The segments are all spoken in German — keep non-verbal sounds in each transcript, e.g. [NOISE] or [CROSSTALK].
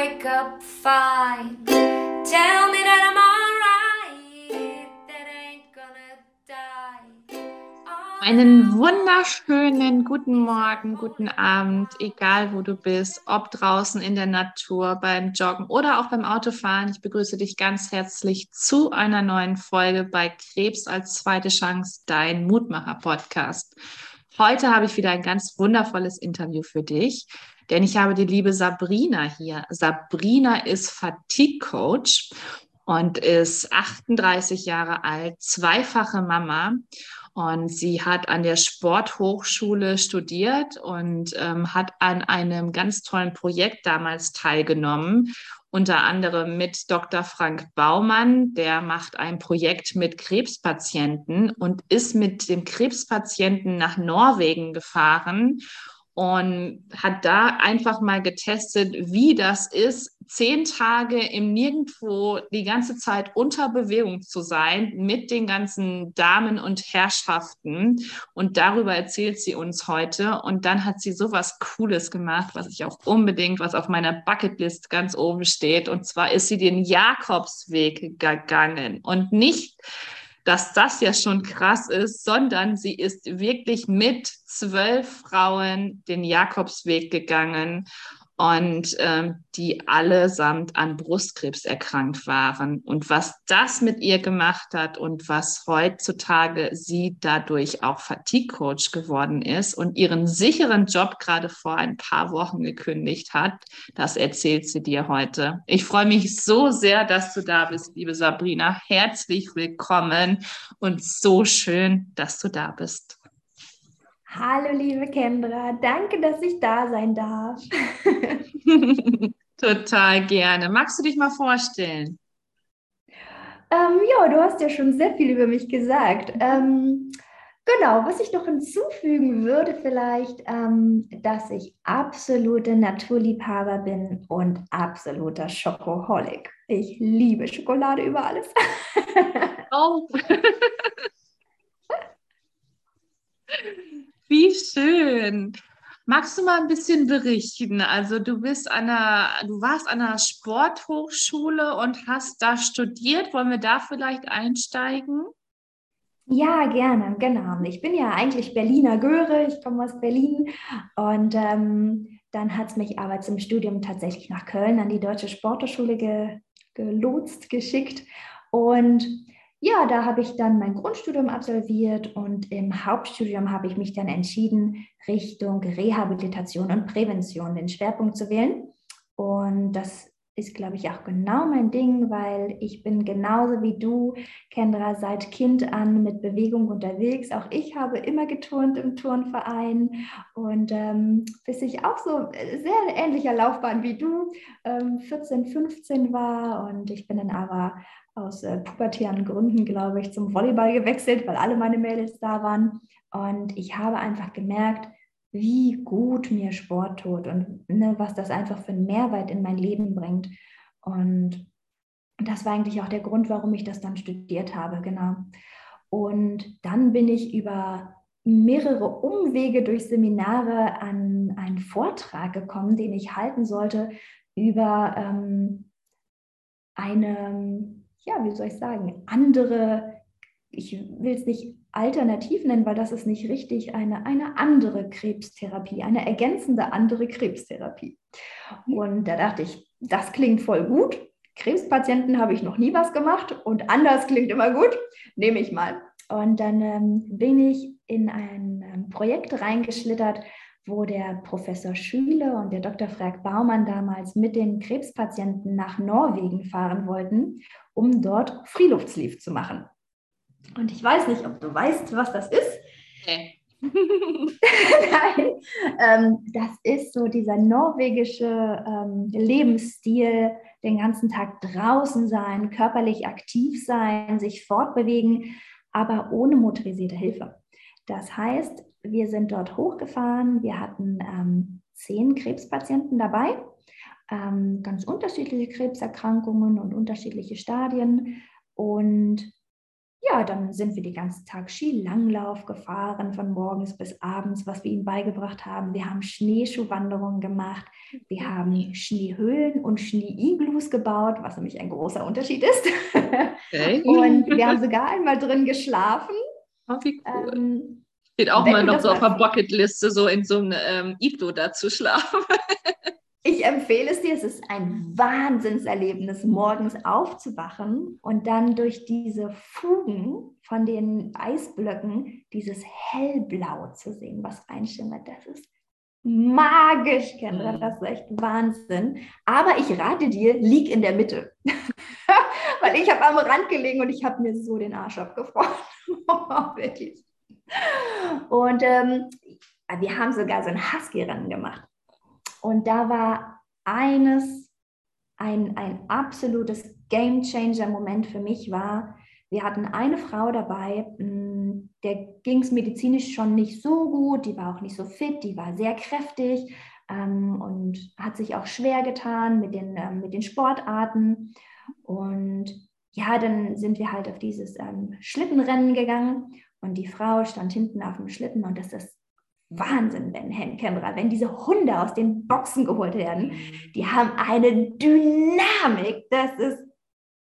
wake up fine. Tell me that I'm alright, that ain't gonna die. Einen wunderschönen guten Morgen, guten Abend, egal wo du bist, ob draußen in der Natur, beim Joggen oder auch beim Autofahren. Ich begrüße dich ganz herzlich zu einer neuen Folge bei Krebs als zweite Chance, dein Mutmacher-Podcast. Heute habe ich wieder ein ganz wundervolles Interview für dich, denn ich habe die liebe Sabrina hier. Sabrina ist Fatigue-Coach und ist 38 Jahre alt, zweifache Mama. Und sie hat an der Sporthochschule studiert und ähm, hat an einem ganz tollen Projekt damals teilgenommen unter anderem mit Dr. Frank Baumann. Der macht ein Projekt mit Krebspatienten und ist mit dem Krebspatienten nach Norwegen gefahren und hat da einfach mal getestet, wie das ist, zehn Tage im Nirgendwo die ganze Zeit unter Bewegung zu sein mit den ganzen Damen und Herrschaften. Und darüber erzählt sie uns heute. Und dann hat sie sowas Cooles gemacht, was ich auch unbedingt, was auf meiner Bucketlist ganz oben steht. Und zwar ist sie den Jakobsweg gegangen und nicht dass das ja schon krass ist, sondern sie ist wirklich mit zwölf Frauen den Jakobsweg gegangen und ähm, die allesamt an Brustkrebs erkrankt waren. Und was das mit ihr gemacht hat und was heutzutage sie dadurch auch Fatigue-Coach geworden ist und ihren sicheren Job gerade vor ein paar Wochen gekündigt hat, das erzählt sie dir heute. Ich freue mich so sehr, dass du da bist, liebe Sabrina. Herzlich willkommen und so schön, dass du da bist. Hallo, liebe Kendra. Danke, dass ich da sein darf. [LAUGHS] Total gerne. Magst du dich mal vorstellen? Ähm, ja, du hast ja schon sehr viel über mich gesagt. Ähm, genau, was ich noch hinzufügen würde, vielleicht, ähm, dass ich absolute Naturliebhaber bin und absoluter Schokoholic. Ich liebe Schokolade über alles. [LAUGHS] oh. [LAUGHS] Wie schön. Magst du mal ein bisschen berichten? Also du bist an einer, du warst an einer Sporthochschule und hast da studiert. Wollen wir da vielleicht einsteigen? Ja, gerne, genau. Ich bin ja eigentlich Berliner Göre, ich komme aus Berlin und ähm, dann hat es mich aber zum Studium tatsächlich nach Köln an die Deutsche Sporthochschule ge gelotst, geschickt und ja, da habe ich dann mein Grundstudium absolviert und im Hauptstudium habe ich mich dann entschieden, Richtung Rehabilitation und Prävention den Schwerpunkt zu wählen. Und das ist, glaube ich, auch genau mein Ding, weil ich bin genauso wie du, Kendra, seit Kind an mit Bewegung unterwegs. Auch ich habe immer geturnt im Turnverein und ähm, bis ich auch so sehr ähnlicher Laufbahn wie du, ähm, 14, 15 war und ich bin dann aber aus äh, pubertären Gründen, glaube ich, zum Volleyball gewechselt, weil alle meine Mädels da waren. Und ich habe einfach gemerkt, wie gut mir Sport tut und ne, was das einfach für einen Mehrwert in mein Leben bringt. Und das war eigentlich auch der Grund, warum ich das dann studiert habe, genau. Und dann bin ich über mehrere Umwege durch Seminare an einen Vortrag gekommen, den ich halten sollte über ähm, eine ja, wie soll ich sagen, andere, ich will es nicht alternativ nennen, weil das ist nicht richtig, eine, eine andere Krebstherapie, eine ergänzende andere Krebstherapie. Und da dachte ich, das klingt voll gut. Krebspatienten habe ich noch nie was gemacht und anders klingt immer gut, nehme ich mal. Und dann ähm, bin ich in ein ähm, Projekt reingeschlittert, wo der Professor Schüle und der Dr. Frank Baumann damals mit den Krebspatienten nach Norwegen fahren wollten, um dort Freeluftsleaf zu machen. Und ich weiß nicht, ob du weißt, was das ist. Nee. [LAUGHS] Nein, ähm, das ist so dieser norwegische ähm, Lebensstil, den ganzen Tag draußen sein, körperlich aktiv sein, sich fortbewegen, aber ohne motorisierte Hilfe. Das heißt, wir sind dort hochgefahren. Wir hatten ähm, zehn Krebspatienten dabei, ähm, ganz unterschiedliche Krebserkrankungen und unterschiedliche Stadien. Und ja, dann sind wir den ganzen Tag Skilanglauf gefahren, von morgens bis abends, was wir ihm beigebracht haben. Wir haben Schneeschuhwanderungen gemacht. Wir haben Schneehöhlen und Schneeiglus gebaut, was nämlich ein großer Unterschied ist. Okay. [LAUGHS] Und wir haben sogar einmal drin geschlafen. Oh, wie cool. Ähm, Steht auch mal noch so auf der Bucketliste, so in so einem ähm, Iglo da zu schlafen. [LAUGHS] Ich empfehle es dir, es ist ein Wahnsinnserlebnis, morgens aufzuwachen und dann durch diese Fugen von den Eisblöcken dieses Hellblau zu sehen, was einschimmert. Das ist magisch, Kendra, mhm. das ist echt Wahnsinn. Aber ich rate dir, lieg in der Mitte. [LAUGHS] Weil ich habe am Rand gelegen und ich habe mir so den Arsch abgefroren. [LAUGHS] Wirklich. Und ähm, wir haben sogar so ein Husky-Rennen gemacht. Und da war eines, ein, ein absolutes Game Changer-Moment für mich war, wir hatten eine Frau dabei, mm, der ging es medizinisch schon nicht so gut, die war auch nicht so fit, die war sehr kräftig ähm, und hat sich auch schwer getan mit den, ähm, mit den Sportarten. Und ja, dann sind wir halt auf dieses ähm, Schlittenrennen gegangen und die Frau stand hinten auf dem Schlitten und das ist Wahnsinn, wenn Kämmerer, wenn diese Hunde aus den Boxen geholt werden, die haben eine Dynamik, das ist,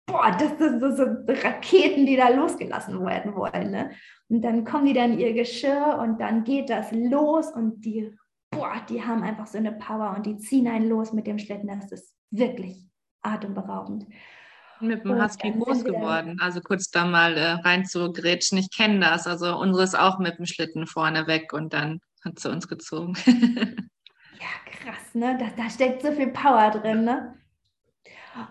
boah, das, das, das Raketen, die da losgelassen werden wollen. Ne? Und dann kommen die dann ihr Geschirr und dann geht das los und die, boah, die haben einfach so eine Power und die ziehen einen los mit dem Schlitten, das ist wirklich atemberaubend mit dem Husky groß geworden. Also kurz da mal äh, rein zu grätschen. Ich kenne das. Also unsere ist auch mit dem Schlitten vorne weg und dann hat zu uns gezogen. [LAUGHS] ja, krass, ne? Da, da steckt so viel Power drin, ne?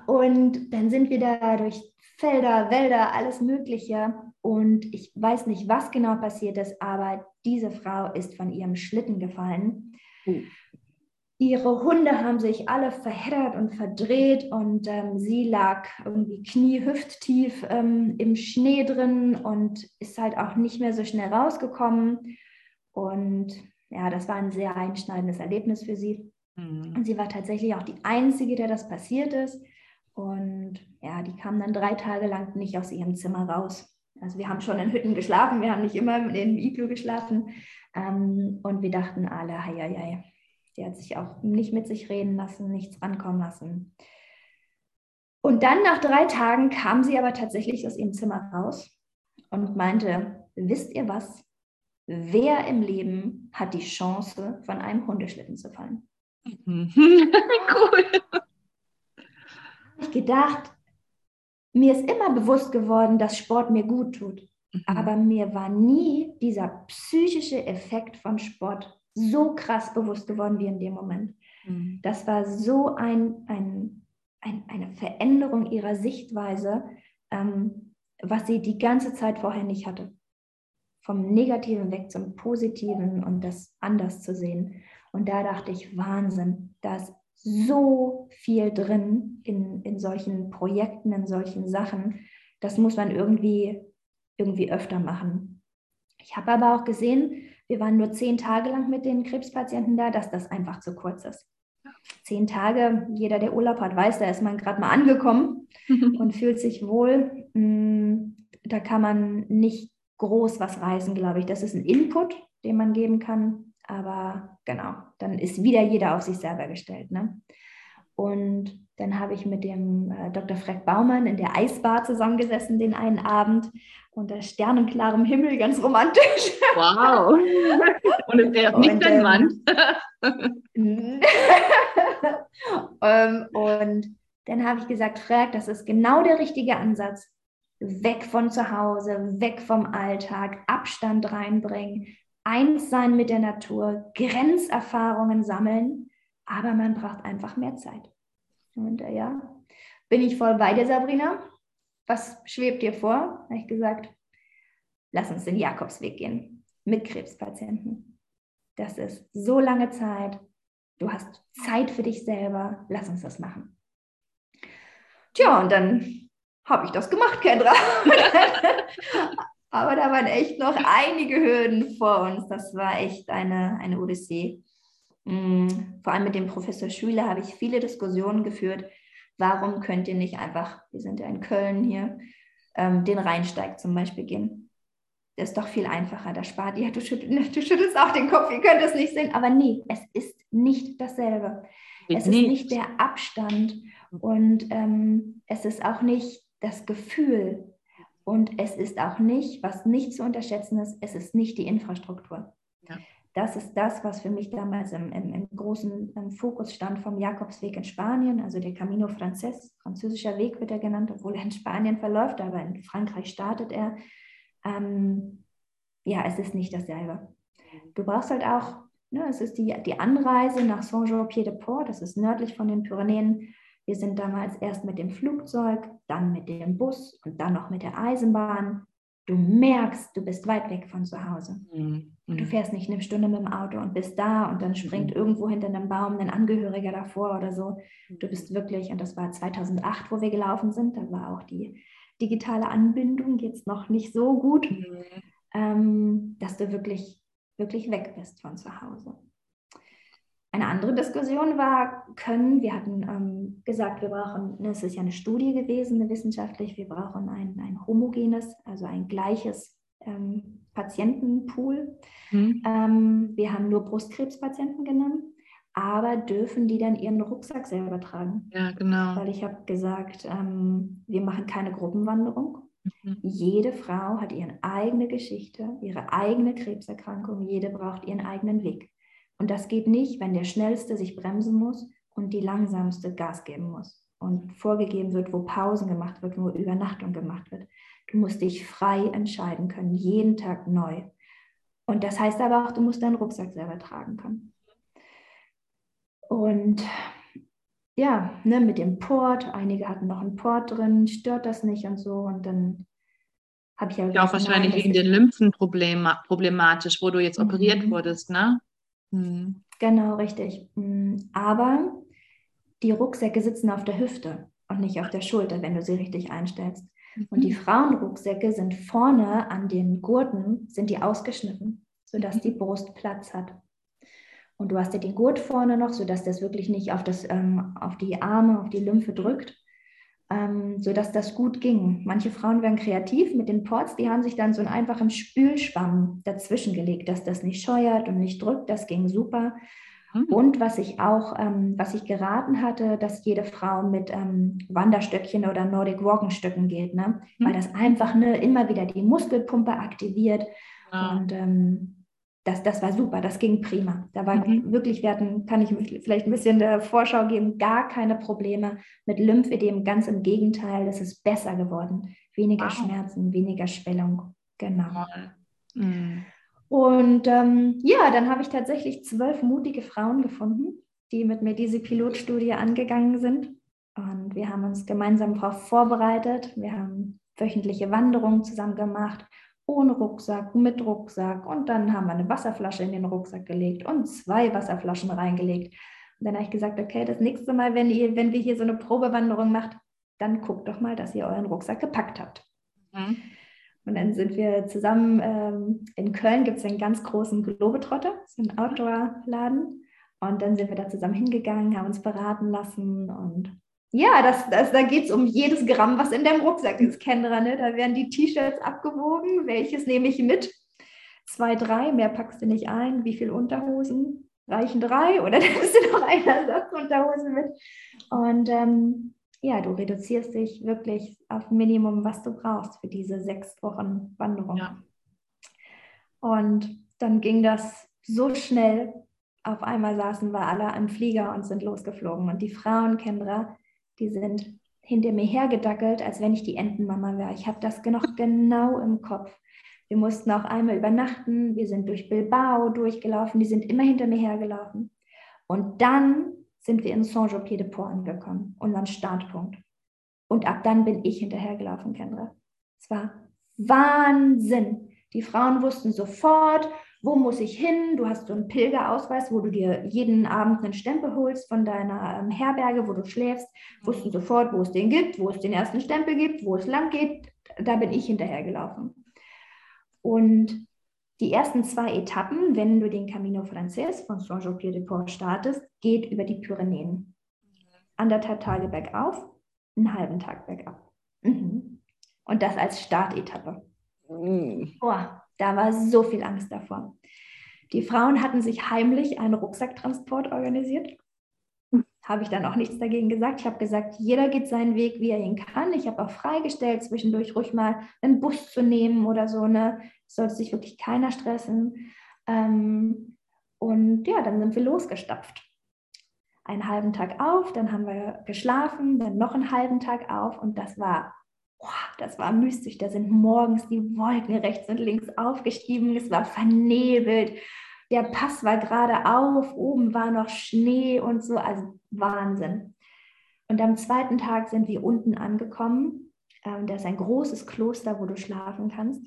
Und dann sind wir da durch Felder, Wälder, alles Mögliche. Und ich weiß nicht, was genau passiert ist, aber diese Frau ist von ihrem Schlitten gefallen. Uh. Ihre Hunde haben sich alle verheddert und verdreht und ähm, sie lag irgendwie kniehüfttief ähm, im Schnee drin und ist halt auch nicht mehr so schnell rausgekommen. Und ja, das war ein sehr einschneidendes Erlebnis für sie. Mhm. Und sie war tatsächlich auch die Einzige, der das passiert ist. Und ja, die kam dann drei Tage lang nicht aus ihrem Zimmer raus. Also wir haben schon in Hütten geschlafen, wir haben nicht immer in dem Iglu geschlafen. Ähm, und wir dachten alle, hei, hei, hei. Die hat sich auch nicht mit sich reden lassen, nichts rankommen lassen. Und dann nach drei Tagen kam sie aber tatsächlich aus ihrem Zimmer raus und meinte, wisst ihr was? wer im Leben hat die Chance, von einem Hundeschlitten zu fallen? [LAUGHS] cool. Ich gedacht, mir ist immer bewusst geworden, dass Sport mir gut tut. Mhm. Aber mir war nie dieser psychische Effekt von Sport so krass bewusst geworden wie in dem Moment. Mhm. Das war so ein, ein, ein, eine Veränderung ihrer Sichtweise, ähm, was sie die ganze Zeit vorher nicht hatte vom Negativen weg zum Positiven und das anders zu sehen. Und da dachte ich, Wahnsinn, da ist so viel drin in, in solchen Projekten, in solchen Sachen. Das muss man irgendwie, irgendwie öfter machen. Ich habe aber auch gesehen, wir waren nur zehn Tage lang mit den Krebspatienten da, dass das einfach zu kurz ist. Zehn Tage, jeder, der Urlaub hat, weiß, da ist man gerade mal angekommen [LAUGHS] und fühlt sich wohl. Mm, da kann man nicht groß was reißen, glaube ich. Das ist ein Input, den man geben kann. Aber genau, dann ist wieder jeder auf sich selber gestellt. Ne? Und dann habe ich mit dem äh, Dr. Freck Baumann in der Eisbar zusammengesessen den einen Abend unter sternenklarem Himmel, ganz romantisch. Wow. [LAUGHS] Und er ist nicht dein Mann. [LAUGHS] ähm, und dann habe ich gesagt, Freck, das ist genau der richtige Ansatz weg von zu Hause, weg vom Alltag, Abstand reinbringen, eins sein mit der Natur, Grenzerfahrungen sammeln, aber man braucht einfach mehr Zeit. Und äh, ja, bin ich voll bei dir, Sabrina. Was schwebt dir vor? Habe ich gesagt, lass uns den Jakobsweg gehen mit Krebspatienten. Das ist so lange Zeit. Du hast Zeit für dich selber. Lass uns das machen. Tja, und dann habe ich das gemacht, Kendra. [LAUGHS] Aber da waren echt noch einige Hürden vor uns. Das war echt eine, eine Odyssee. Mm, vor allem mit dem Professor Schüler habe ich viele Diskussionen geführt. Warum könnt ihr nicht einfach, wir sind ja in Köln hier, ähm, den Rheinsteig zum Beispiel gehen. Das ist doch viel einfacher. Da spart ihr, [LAUGHS] du, schüttelst, du schüttelst auch den Kopf, ihr könnt es nicht sehen. Aber nee, es ist nicht dasselbe. Geht es nicht. ist nicht der Abstand und ähm, es ist auch nicht das Gefühl und es ist auch nicht, was nicht zu unterschätzen ist, es ist nicht die Infrastruktur. Ja. Das ist das, was für mich damals im, im, im großen im Fokus stand vom Jakobsweg in Spanien, also der Camino Frances, französischer Weg wird er genannt, obwohl er in Spanien verläuft, aber in Frankreich startet er. Ähm, ja, es ist nicht dasselbe. Du brauchst halt auch Ne, es ist die, die Anreise nach Saint-Jean-Pied-de-Port, das ist nördlich von den Pyrenäen. Wir sind damals erst mit dem Flugzeug, dann mit dem Bus und dann noch mit der Eisenbahn. Du merkst, du bist weit weg von zu Hause. Mhm. Du mhm. fährst nicht eine Stunde mit dem Auto und bist da und dann springt mhm. irgendwo hinter einem Baum ein Angehöriger davor oder so. Du bist wirklich, und das war 2008, wo wir gelaufen sind, da war auch die digitale Anbindung jetzt noch nicht so gut, mhm. ähm, dass du wirklich wirklich weg bist von zu Hause. Eine andere Diskussion war, können, wir hatten ähm, gesagt, wir brauchen, ne, es ist ja eine Studie gewesen, eine wissenschaftlich, wir brauchen ein, ein homogenes, also ein gleiches ähm, Patientenpool. Mhm. Ähm, wir haben nur Brustkrebspatienten genommen, aber dürfen die dann ihren Rucksack selber tragen? Ja, genau. Weil ich habe gesagt, ähm, wir machen keine Gruppenwanderung. Mhm. Jede Frau hat ihre eigene Geschichte, ihre eigene Krebserkrankung, jede braucht ihren eigenen Weg. Und das geht nicht, wenn der Schnellste sich bremsen muss und die Langsamste Gas geben muss und vorgegeben wird, wo Pausen gemacht wird, wo Übernachtung gemacht wird. Du musst dich frei entscheiden können, jeden Tag neu. Und das heißt aber auch, du musst deinen Rucksack selber tragen können. Und ja, ne, mit dem Port, einige hatten noch einen Port drin, stört das nicht und so. Und dann habe ich ja. Ja, auch wahrscheinlich wegen den Lymphen problematisch, wo du jetzt mhm. operiert wurdest, ne? Mhm. Genau, richtig. Mhm. Aber die Rucksäcke sitzen auf der Hüfte und nicht auf der Schulter, wenn du sie richtig einstellst. Und die mhm. Frauenrucksäcke sind vorne an den Gurten, sind die ausgeschnitten, sodass die Brust Platz hat. Und du hast ja den Gurt vorne noch, sodass das wirklich nicht auf, das, ähm, auf die Arme, auf die Lymphe drückt, ähm, sodass das gut ging. Manche Frauen werden kreativ mit den Ports, die haben sich dann so einen einfachen Spülschwamm dazwischen gelegt, dass das nicht scheuert und nicht drückt. Das ging super. Mhm. Und was ich auch, ähm, was ich geraten hatte, dass jede Frau mit ähm, Wanderstöckchen oder Nordic Walking Stöcken geht, ne? Mhm. weil das einfach ne, immer wieder die Muskelpumpe aktiviert. Ja. Und ähm, das, das war super, das ging prima. Da war mhm. wirklich, wir hatten, kann ich vielleicht ein bisschen der Vorschau geben, gar keine Probleme mit Lymphedem, ganz im Gegenteil, das ist besser geworden. Weniger wow. Schmerzen, weniger Schwellung, genau. Mhm. Und ähm, ja, dann habe ich tatsächlich zwölf mutige Frauen gefunden, die mit mir diese Pilotstudie angegangen sind. Und wir haben uns gemeinsam darauf vorbereitet. Wir haben wöchentliche Wanderungen zusammen gemacht ohne Rucksack, mit Rucksack. Und dann haben wir eine Wasserflasche in den Rucksack gelegt und zwei Wasserflaschen reingelegt. Und dann habe ich gesagt, okay, das nächste Mal, wenn, ihr, wenn wir hier so eine Probewanderung macht, dann guckt doch mal, dass ihr euren Rucksack gepackt habt. Mhm. Und dann sind wir zusammen, ähm, in Köln gibt es einen ganz großen Globetrotter, so einen Outdoor-Laden. Und dann sind wir da zusammen hingegangen, haben uns beraten lassen und ja, das, das, da geht es um jedes Gramm, was in deinem Rucksack ist, Kendra. Ne? Da werden die T-Shirts abgewogen. Welches nehme ich mit? Zwei, drei, mehr packst du nicht ein. Wie viele Unterhosen? Reichen drei oder [LAUGHS] nimmst du noch eine Ersatzunterhose mit? Und ähm, ja, du reduzierst dich wirklich auf Minimum, was du brauchst für diese sechs Wochen Wanderung. Ja. Und dann ging das so schnell. Auf einmal saßen wir alle am Flieger und sind losgeflogen. Und die Frauen, Kendra, die sind hinter mir hergedackelt, als wenn ich die Entenmama wäre. Ich habe das noch [LAUGHS] genau im Kopf. Wir mussten auch einmal übernachten. Wir sind durch Bilbao durchgelaufen. Die sind immer hinter mir hergelaufen. Und dann sind wir in Saint-Jean-Pied-de-Port angekommen, unseren Startpunkt. Und ab dann bin ich hinterhergelaufen, Kendra. Es war Wahnsinn. Die Frauen wussten sofort, wo muss ich hin? Du hast so einen Pilgerausweis, wo du dir jeden Abend einen Stempel holst von deiner ähm, Herberge, wo du schläfst, wussten sofort, wo es den gibt, wo es den ersten Stempel gibt, wo es lang geht. Da bin ich hinterhergelaufen. Und die ersten zwei Etappen, wenn du den Camino Frances von Saint-Jean-Pied-de-Port startest, geht über die Pyrenäen. Anderthalb Tage bergauf, einen halben Tag bergab. Mhm. Und das als Startetappe. Mhm. Oh, da war so viel Angst davor. Die Frauen hatten sich heimlich einen Rucksacktransport organisiert. Habe ich dann auch nichts dagegen gesagt. Ich habe gesagt, jeder geht seinen Weg, wie er ihn kann. Ich habe auch freigestellt, zwischendurch ruhig mal einen Bus zu nehmen oder so. Ne? Sollte sich wirklich keiner stressen. Ähm, und ja, dann sind wir losgestapft. Einen halben Tag auf, dann haben wir geschlafen, dann noch einen halben Tag auf und das war, das war mystisch. Da sind morgens die Wolken rechts und links aufgestiegen, es war vernebelt, der Pass war gerade auf, oben war noch Schnee und so, also Wahnsinn. Und am zweiten Tag sind wir unten angekommen. Ähm, da ist ein großes Kloster, wo du schlafen kannst.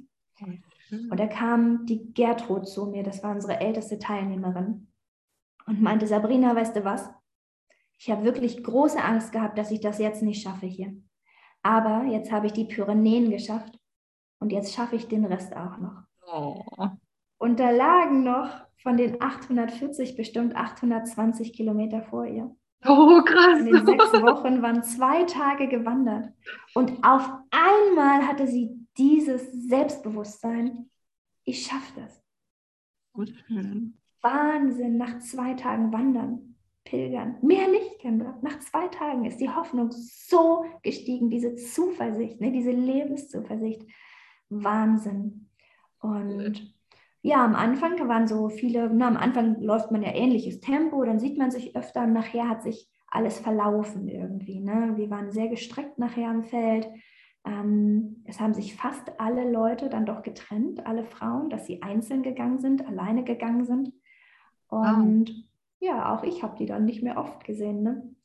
Und da kam die Gertrud zu mir, das war unsere älteste Teilnehmerin, und meinte, Sabrina, weißt du was? Ich habe wirklich große Angst gehabt, dass ich das jetzt nicht schaffe hier. Aber jetzt habe ich die Pyrenäen geschafft und jetzt schaffe ich den Rest auch noch. Oh. Und da lagen noch von den 840 bestimmt 820 Kilometer vor ihr. Oh, krass. In den sechs Wochen waren zwei Tage gewandert. Und auf einmal hatte sie dieses Selbstbewusstsein, ich schaffe das. Gut. Wahnsinn, nach zwei Tagen wandern, pilgern. Mehr nicht, Kendra. Nach zwei Tagen ist die Hoffnung so gestiegen, diese Zuversicht, ne, diese Lebenszuversicht. Wahnsinn. Und ja, am Anfang waren so viele, na, am Anfang läuft man ja ähnliches Tempo, dann sieht man sich öfter und nachher hat sich alles verlaufen irgendwie. Ne? Wir waren sehr gestreckt nachher am Feld. Ähm, es haben sich fast alle Leute dann doch getrennt, alle Frauen, dass sie einzeln gegangen sind, alleine gegangen sind. Und wow. Ja, auch ich habe die dann nicht mehr oft gesehen. Ne?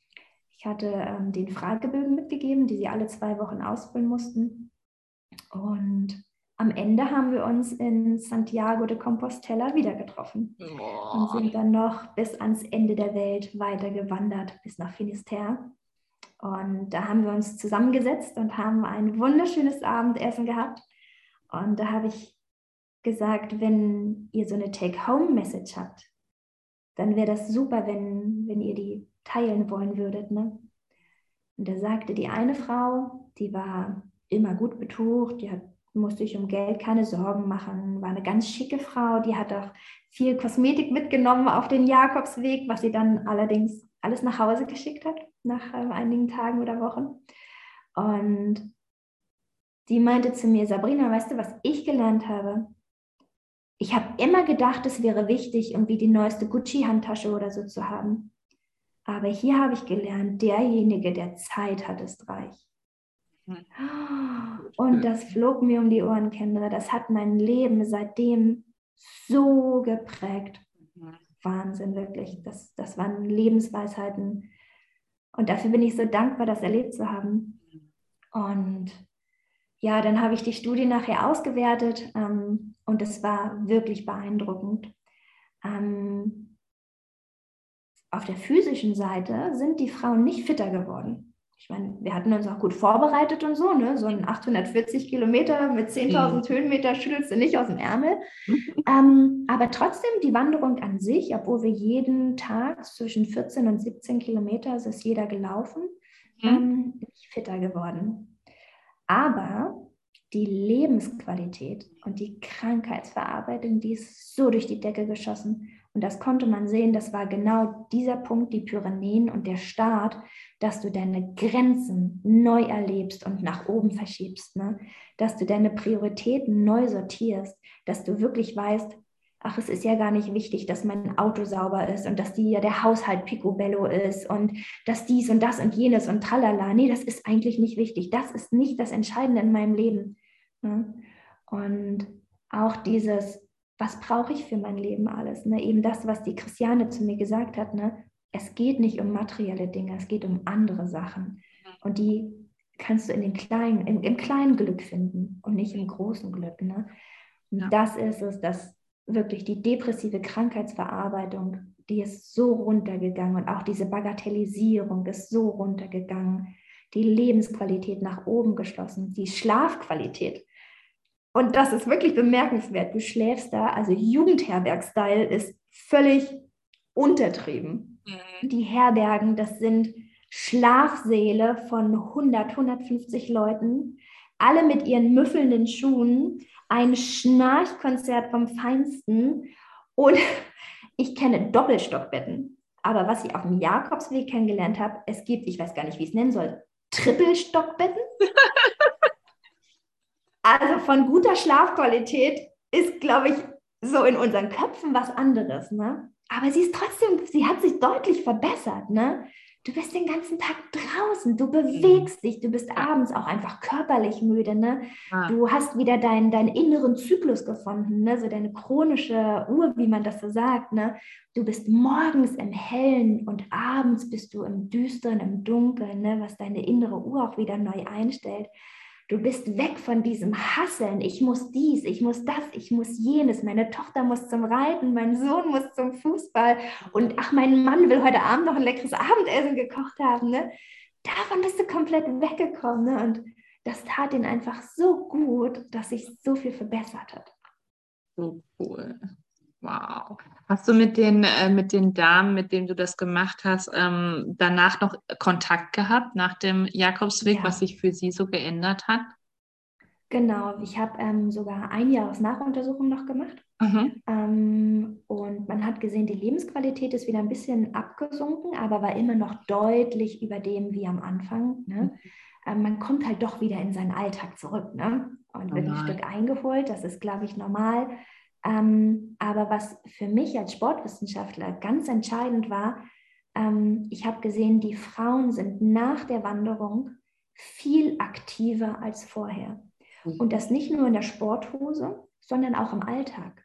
Ich hatte ähm, den Fragebögen mitgegeben, die sie alle zwei Wochen ausfüllen mussten. Und am Ende haben wir uns in Santiago de Compostela wieder getroffen Oh. und sind dann noch bis ans Ende der Welt weiter gewandert, bis nach Finisterre. Und da haben wir uns zusammengesetzt und haben ein wunderschönes Abendessen gehabt. Und da habe ich gesagt, wenn ihr so eine Take-Home-Message habt, dann wäre das super, wenn, wenn ihr die teilen wollen würdet. Ne? Und da sagte die eine Frau, die war immer gut betucht, die hat musste sich um Geld keine Sorgen machen, war eine ganz schicke Frau, die hat auch viel Kosmetik mitgenommen auf den Jakobsweg, was sie dann allerdings alles nach Hause geschickt hat, nach äh, einigen Tagen oder Wochen. Und die meinte zu mir, Sabrina, weißt du, was ich gelernt habe? Ich habe immer gedacht, es wäre wichtig, irgendwie die neueste Gucci-Handtasche oder so zu haben. Aber hier habe ich gelernt, derjenige, der Zeit hat, ist reich. Und das flog mir um die Ohren, Kendra. Das hat mein Leben seitdem so geprägt. Wahnsinn, wirklich. Das, das waren Lebensweisheiten. Und dafür bin ich so dankbar, das erlebt zu haben. Und ja, dann habe ich die Studie nachher ausgewertet ähm, und es war wirklich beeindruckend. Ähm, auf der physischen Seite sind die Frauen nicht fitter geworden ich meine, wir hatten uns auch gut vorbereitet und so, ne? So ein 840 Kilometer mit 10.000 mhm. Höhenmeter schüttelst du nicht aus dem Ärmel. ähm, aber trotzdem die Wanderung an sich, obwohl wir jeden Tag zwischen 14 und 17 Kilometer ist jeder gelaufen, mhm. ähm, nicht fitter geworden. Aber die Lebensqualität und die Krankheitsverarbeitung, die ist so durch die Decke geschossen. Und das konnte man sehen, das war genau dieser Punkt, die Pyrenäen und der Start, dass du deine Grenzen neu erlebst und nach oben verschiebst, ne? dass du deine Prioritäten neu sortierst, dass du wirklich weißt, ach, es ist ja gar nicht wichtig, dass mein Auto sauber ist und dass die, ja der Haushalt picobello ist und dass dies und das und jenes und tralala. Nee, das ist eigentlich nicht wichtig. Das ist nicht das Entscheidende in meinem Leben. Und auch dieses, was brauche ich für mein Leben alles? Ne? Eben das, was die Christiane zu mir gesagt hat, ne? es geht nicht um materielle Dinge, es geht um andere Sachen. Und die kannst du in den kleinen, im, im kleinen Glück finden und nicht im großen Glück. Ne? Ja. Das ist es, dass wirklich die depressive Krankheitsverarbeitung, die ist so runtergegangen und auch diese Bagatellisierung ist so runtergegangen. Die Lebensqualität nach oben geschlossen, die Schlafqualität und das ist wirklich bemerkenswert. Du schläfst da, also Jugendherberg-Style ist völlig untertrieben. Mhm. Die Herbergen, das sind Schlafsäle von 100, 150 Leuten alle mit ihren müffelnden Schuhen, ein Schnarchkonzert vom Feinsten und [LAUGHS] ich kenne Doppelstockbetten. Aber was ich auf dem Jakobsweg kennengelernt habe, es gibt, ich weiß gar nicht, wie ich es nennen soll, Trippelstockbetten. [LAUGHS] also von guter Schlafqualität ist, glaube ich, so in unseren Köpfen was anderes. Ne? Aber sie ist trotzdem, sie hat sich deutlich verbessert. Ne? Du bist den ganzen Tag draußen, du bewegst dich, du bist abends auch einfach körperlich müde. Ne? Ah. Du hast wieder deinen, deinen inneren Zyklus gefunden, ne? so deine chronische Uhr, wie man das so sagt. Ne? Du bist morgens im Hellen und abends bist du im Düsteren, im Dunkeln, ne? was deine innere Uhr auch wieder neu einstellt. Du bist weg von diesem Hasseln. Ich muss dies, ich muss das, ich muss jenes. Meine Tochter muss zum Reiten, mein Sohn muss zum Fußball. Und ach, mein Mann will heute Abend noch ein leckeres Abendessen gekocht haben. Ne? Davon bist du komplett weggekommen. Ne? Und das tat ihn einfach so gut, dass sich so viel verbessert hat. So cool. Wow. Hast du mit den, äh, mit den Damen, mit denen du das gemacht hast, ähm, danach noch Kontakt gehabt nach dem Jakobsweg, ja. was sich für sie so geändert hat? Genau, ich habe ähm, sogar ein Jahresnachuntersuchung noch gemacht. Mhm. Ähm, und man hat gesehen, die Lebensqualität ist wieder ein bisschen abgesunken, aber war immer noch deutlich über dem wie am Anfang. Ne? Mhm. Ähm, man kommt halt doch wieder in seinen Alltag zurück ne? und wird ein Stück eingeholt. Das ist, glaube ich, normal. Ähm, aber was für mich als Sportwissenschaftler ganz entscheidend war, ähm, ich habe gesehen, die Frauen sind nach der Wanderung viel aktiver als vorher. Mhm. Und das nicht nur in der Sporthose, sondern auch im Alltag.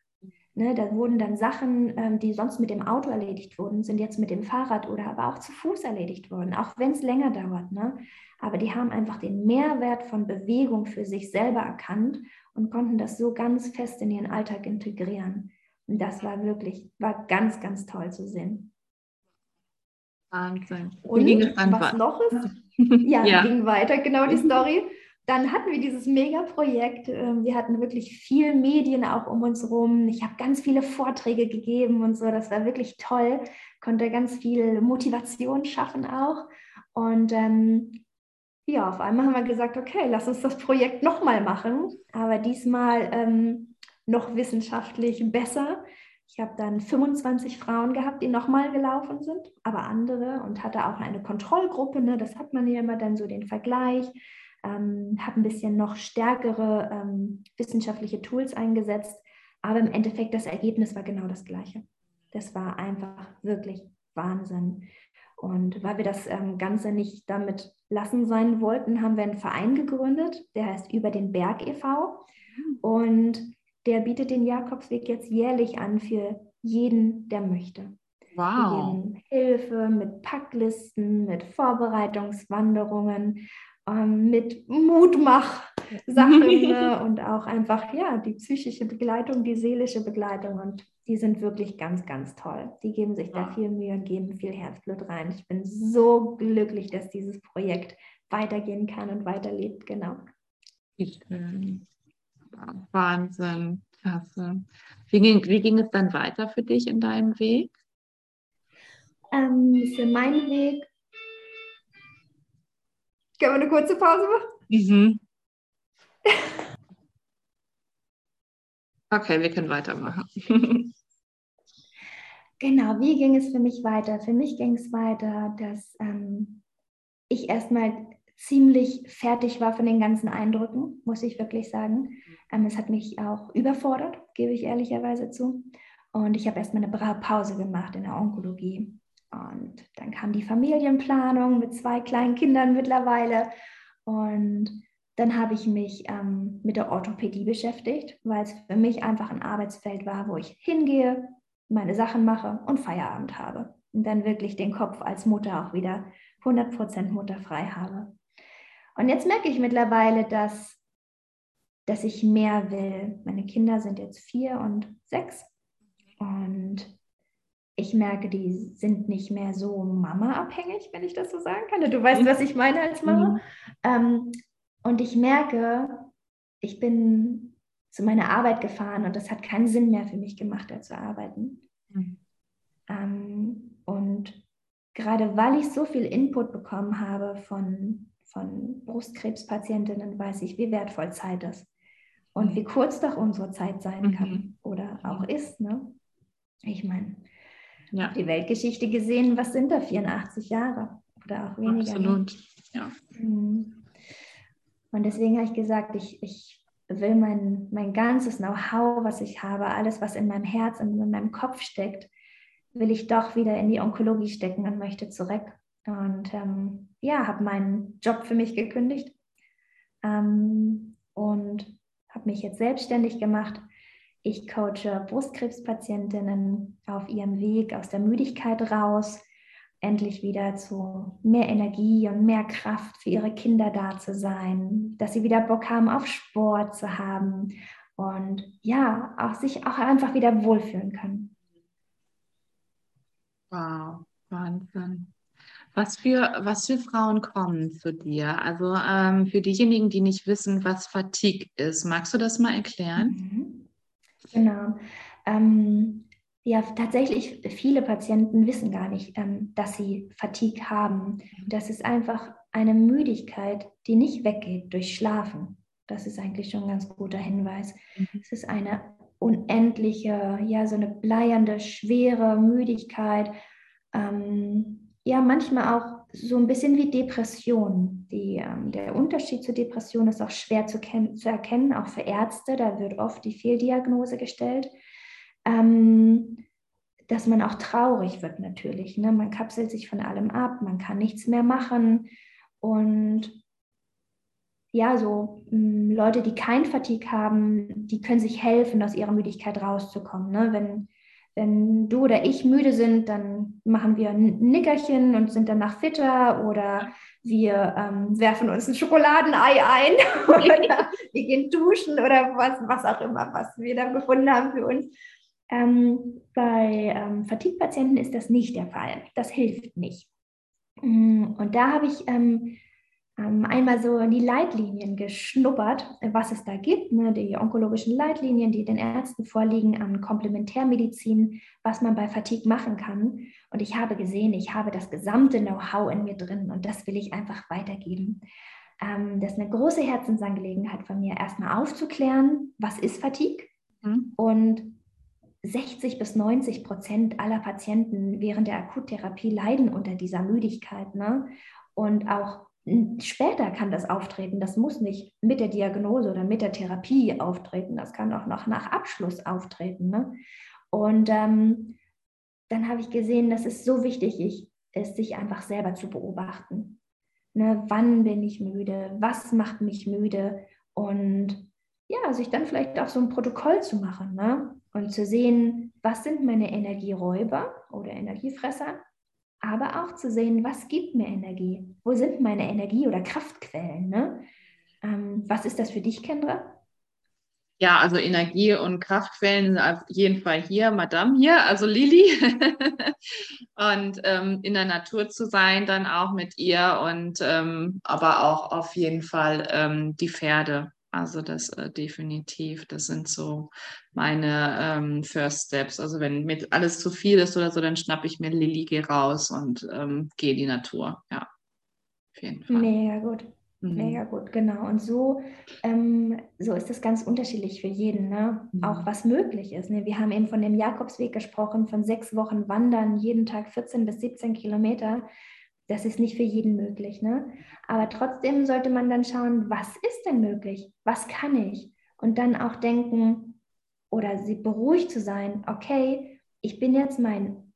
Ne, da wurden dann Sachen, ähm, die sonst mit dem Auto erledigt wurden, sind jetzt mit dem Fahrrad oder aber auch zu Fuß erledigt worden, auch wenn es länger dauert. Ne? Aber die haben einfach den Mehrwert von Bewegung für sich selber erkannt und konnten das so ganz fest in ihren Alltag integrieren. Und das war wirklich, war ganz, ganz toll zu sehen. Wahnsinn. Und was noch ist, ja, ja. ging weiter, genau die Story. Dann hatten wir dieses Mega-Projekt. Ähm, wir hatten wirklich viel Medien auch um uns rum. Ich habe ganz viele Vorträge gegeben und so. Das war wirklich toll. Konnte ganz viel Motivation schaffen auch. Und ähm, ja, auf einmal haben wir gesagt, okay, lass uns das Projekt nochmal machen, aber diesmal ähm, noch wissenschaftlich besser. Ich habe dann 25 Frauen gehabt, die nochmal gelaufen sind, aber andere und hatte auch eine Kontrollgruppe. Ne? Das hat man ja immer dann so den Vergleich. Ähm, habe ein bisschen noch stärkere ähm, wissenschaftliche Tools eingesetzt, aber im Endeffekt das Ergebnis war genau das gleiche. Das war einfach wirklich Wahnsinn. Und weil wir das ähm, Ganze nicht damit lassen sein wollten, haben wir einen Verein gegründet, der heißt Über den Berg e.V. Und der bietet den Jakobsweg jetzt jährlich an für jeden, der möchte. Wow. Geben Hilfe mit Packlisten, mit Vorbereitungswanderungen, ähm, mit Mutmach-Sachen [LAUGHS] ne? und auch einfach ja die psychische Begleitung, die seelische Begleitung und die sind wirklich ganz, ganz toll. Die geben sich da viel Mühe geben viel Herzblut rein. Ich bin so glücklich, dass dieses Projekt weitergehen kann und weiterlebt, genau. Wahnsinn, klasse. Wie ging, wie ging es dann weiter für dich in deinem Weg? Ähm, für meinen Weg. Können wir eine kurze Pause machen? Mhm. Okay, wir können weitermachen. genau, wie ging es für mich weiter? Für mich ging es weiter, dass ähm, ich erstmal ziemlich fertig war von den ganzen Eindrücken, muss ich wirklich sagen. Ähm, es hat mich auch überfordert, gebe ich ehrlicherweise zu. Und ich habe erstmal eine Pause gemacht in der Onkologie. Und dann kam die Familienplanung mit zwei kleinen Kindern mittlerweile. Und dann habe ich mich ähm, mit der Orthopädie beschäftigt, weil es für mich einfach ein Arbeitsfeld war, wo ich hingehe, meine Sachen mache und Feierabend habe. Und dann wirklich den Kopf als Mutter auch wieder 100% mutterfrei habe. Und jetzt merke ich mittlerweile, dass, dass ich mehr will. Meine Kinder sind jetzt vier und sechs. Und ich merke, die sind nicht mehr so Mama-abhängig, wenn ich das so sagen kann. Du weißt, was ich meine als Mama. Mhm. Ähm, und ich merke, ich bin zu meiner Arbeit gefahren und das hat keinen Sinn mehr für mich gemacht, da zu arbeiten. Mhm. Ähm, und gerade weil ich so viel Input bekommen habe von von Brustkrebspatientinnen weiß ich, wie wertvoll Zeit ist und wie kurz doch unsere Zeit sein mhm. kann oder auch ist. Ne? Ich meine, ja. die Weltgeschichte gesehen, was sind da 84 Jahre oder auch weniger? Absolut, ja. Mhm. Und deswegen habe ich gesagt, ich, ich will mein, mein ganzes Know-how, was ich habe, alles, was in meinem Herz und in meinem Kopf steckt, will ich doch wieder in die Onkologie stecken und möchte zurück. Und ähm, ja, habe meinen Job für mich gekündigt ähm, und habe mich jetzt selbstständig gemacht. Ich coache Brustkrebspatientinnen auf ihrem Weg aus der Müdigkeit raus, endlich wieder zu mehr Energie und mehr Kraft für ihre Kinder da zu sein, dass sie wieder Bock haben auf Sport zu haben und ja, auch sich auch einfach wieder wohlfühlen können. Wow, Wahnsinn. Was für, was für Frauen kommen zu dir? Also ähm, für diejenigen, die nicht wissen, was Fatigue ist, magst du das mal erklären? Mhm. Genau. Ähm, ja, tatsächlich, viele Patienten wissen gar nicht, ähm, dass sie Fatigue haben. Das ist einfach eine Müdigkeit, die nicht weggeht durch Schlafen. Das ist eigentlich schon ein ganz guter Hinweis. Mhm. Es ist eine unendliche, ja, so eine bleiernde, schwere Müdigkeit. Ähm, ja, manchmal auch so ein bisschen wie Depression. Die, ähm, der Unterschied zur Depression ist auch schwer zu, zu, erkennen, auch für Ärzte. Da wird oft die Fehldiagnose gestellt. Ähm, dass man auch traurig wird natürlich. Ne? Man kapselt sich von allem ab, man kann nichts mehr machen. Und ja, so mh, hm, Leute, die kein Fatigue haben, die können sich helfen, aus ihrer Müdigkeit rauszukommen. Ne? Wenn, wenn du oder ich müde sind, dann machen wir ein Nickerchen und sind danach fitter oder wir ähm, werfen uns ein Schokoladenei ein [LAUGHS] oder [LAUGHS] wir gehen duschen oder was, was auch immer, was wir da gefunden haben für uns. Ähm, bei ähm, Fatigue-Patienten ist das nicht der Fall. Das hilft nicht. Mm, und da habe ich ähm, ähm, einmal so in die Leitlinien geschnuppert, was es da gibt, ne, die onkologischen Leitlinien, die den Ärzten vorliegen an Komplementärmedizin, was man bei Fatigue machen kann. Und ich habe gesehen, ich habe das gesamte Know-how in mir drin und das will ich einfach weitergeben. Ähm, das ist eine große Herzensangelegenheit von mir, erstmal aufzuklären, was ist Fatigue mhm. und 60 bis 90 Prozent aller Patienten während der Akuttherapie leiden unter dieser Müdigkeit. Ne? Und auch Später kann das auftreten. Das muss nicht mit der Diagnose oder mit der Therapie auftreten. Das kann auch noch nach Abschluss auftreten. Ne? Und ähm, dann habe ich gesehen, dass es so wichtig ist, sich einfach selber zu beobachten. Ne? Wann bin ich müde? Was macht mich müde? Und ja, sich dann vielleicht auch so ein Protokoll zu machen ne? Und zu sehen, was sind meine Energieräuber oder Energiefresser aber auch zu sehen, was gibt mir Energie? Wo sind meine Energie- oder Kraftquellen? Ne? Ähm, was ist das für dich, Kendra? Ja, also Energie- und Kraftquellen sind auf jeden Fall hier, Madame hier, also Lili. [LAUGHS] und ähm, in der Natur zu sein, dann auch mit ihr und ähm, aber auch auf jeden Fall ähm, die Pferde. Also das äh, definitiv, das sind so meine ähm, First Steps. Also wenn mir alles zu viel ist oder so, dann schnappe ich mir Lilly, gehe raus und ähm, gehe in die Natur. Ja, auf jeden Fall. Mega gut. Mhm. Mega gut, genau. Und so, ähm, so ist das ganz unterschiedlich für jeden, ne? Mhm. auch was möglich ist. Ne? Wir haben eben von dem Jakobsweg gesprochen, von sechs Wochen Wandern, jeden Tag 14 bis 17 Kilometer. Das ist nicht für jeden möglich. Ne? Aber trotzdem sollte man dann schauen, was ist denn möglich? Was kann ich? Und dann auch denken oder sie beruhigt zu sein, okay, ich bin jetzt mein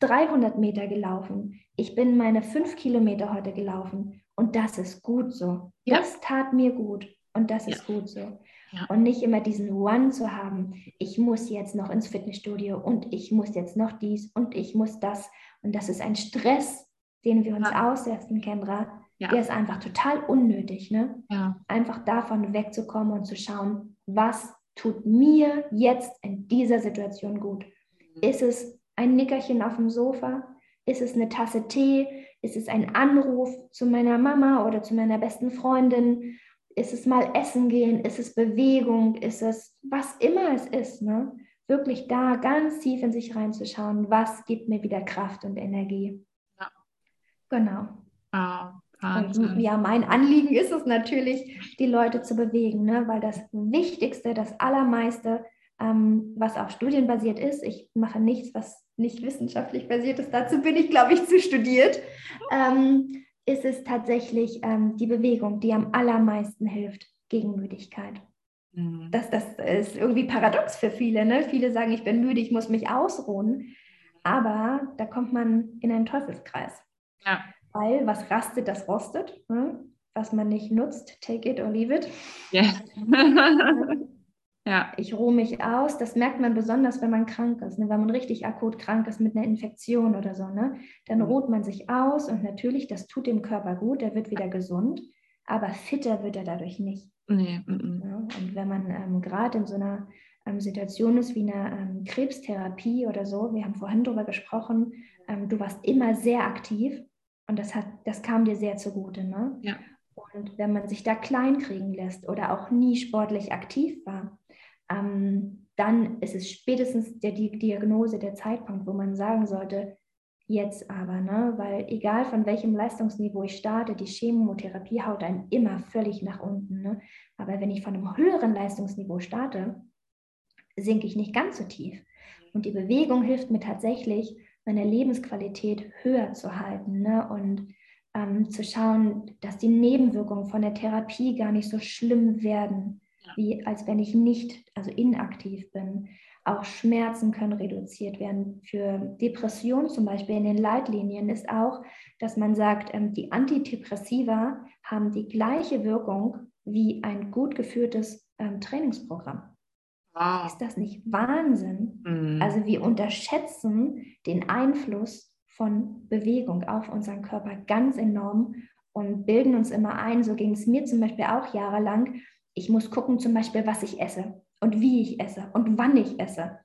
300 Meter gelaufen. Ich bin meine 5 Kilometer heute gelaufen. Und das ist gut so. Ja. Das tat mir gut. Und das ist ja. gut so. Ja. Und nicht immer diesen One zu haben, ich muss jetzt noch ins Fitnessstudio und ich muss jetzt noch dies und ich muss das. Und das ist ein Stress, den wir uns aussetzen, Kendra, der ist einfach total unnötig. Ne? Ja. Einfach davon wegzukommen und zu schauen, was tut mir jetzt in dieser Situation gut. Mhm. Ist es ein Nickerchen auf dem Sofa? Ist es eine Tasse Tee? Ist es ein Anruf zu meiner Mama oder zu meiner besten Freundin? Ist es mal essen gehen? Ist es Bewegung? Ist es was immer es ist? Ne? Wirklich da ganz tief in sich reinzuschauen, was gibt mir wieder Kraft und Energie. Genau. Ah, Und ja, mein Anliegen ist es natürlich, die Leute zu bewegen, ne? weil das Wichtigste, das Allermeiste, ähm, was auch studienbasiert ist, ich mache nichts, was nicht wissenschaftlich basiert ist, dazu bin ich, glaube ich, zu studiert, ähm, ist es tatsächlich ähm, die Bewegung, die am allermeisten hilft gegen Müdigkeit. Mhm. Das, das ist irgendwie paradox für viele. Ne? Viele sagen, ich bin müde, ich muss mich ausruhen. Aber da kommt man in einen Teufelskreis. Ja. Weil was rastet, das rostet. Ne? Was man nicht nutzt, take it or leave it. Yeah. [LAUGHS] ja. Ich ruhe mich aus. Das merkt man besonders, wenn man krank ist. Ne? Wenn man richtig akut krank ist mit einer Infektion oder so. Ne? Dann mhm. ruht man sich aus und natürlich, das tut dem Körper gut. Der wird wieder gesund. Aber fitter wird er dadurch nicht. Nee. Mm Ja, und wenn man ähm, gerade in so einer ähm, Situation ist wie eine ähm, Krebstherapie oder so, wir haben vorhin darüber gesprochen, ähm, du warst immer sehr aktiv und das, hat, das kam dir sehr zugute. Ne? Ja. Und wenn man sich da klein kriegen lässt oder auch nie sportlich aktiv war, ähm, dann ist es spätestens der die Diagnose, der Zeitpunkt, wo man sagen sollte, jetzt aber, ne? weil egal von welchem Leistungsniveau ich starte, die Chemotherapie haut einen immer völlig nach unten. Ne? Aber wenn ich von einem höheren Leistungsniveau starte, sinke ich nicht ganz so tief. Und die Bewegung hilft mir tatsächlich, meine Lebensqualität höher zu halten ne? und ähm, zu schauen, dass die Nebenwirkungen von der Therapie gar nicht so schlimm werden, wie als wenn ich nicht, also inaktiv bin. Auch Schmerzen können reduziert werden. Für Depressionen zum Beispiel in den Leitlinien ist auch, dass man sagt, ähm, die Antidepressiva haben die gleiche Wirkung wie ein gut geführtes ähm, Trainingsprogramm. Wow. Ist das nicht Wahnsinn? Mhm. Also wir unterschätzen den Einfluss von Bewegung auf unseren Körper ganz enorm und bilden uns immer ein, so ging es mir zum Beispiel auch jahrelang, ich muss gucken zum Beispiel, was ich esse und wie ich esse und wann ich esse.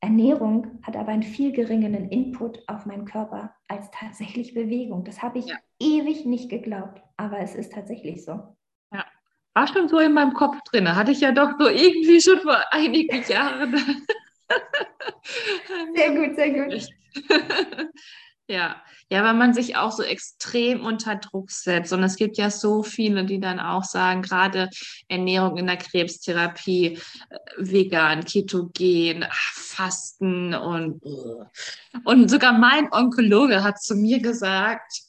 Ernährung hat aber einen viel geringeren Input auf meinen Körper als tatsächlich Bewegung. Das habe ich ja. ewig nicht geglaubt, aber es ist tatsächlich so war schon so in meinem Kopf drin. Hatte ich ja doch so irgendwie schon vor einigen Jahren. sehr gut, sehr gut. Ja, ja, weil man sich auch so extrem unter Druck setzt. Und es gibt ja so viele, die dann auch sagen, gerade Ernährung in der Krebstherapie, äh, vegan, ketogen, Fasten und, und sogar mein Onkologe hat zu mir gesagt,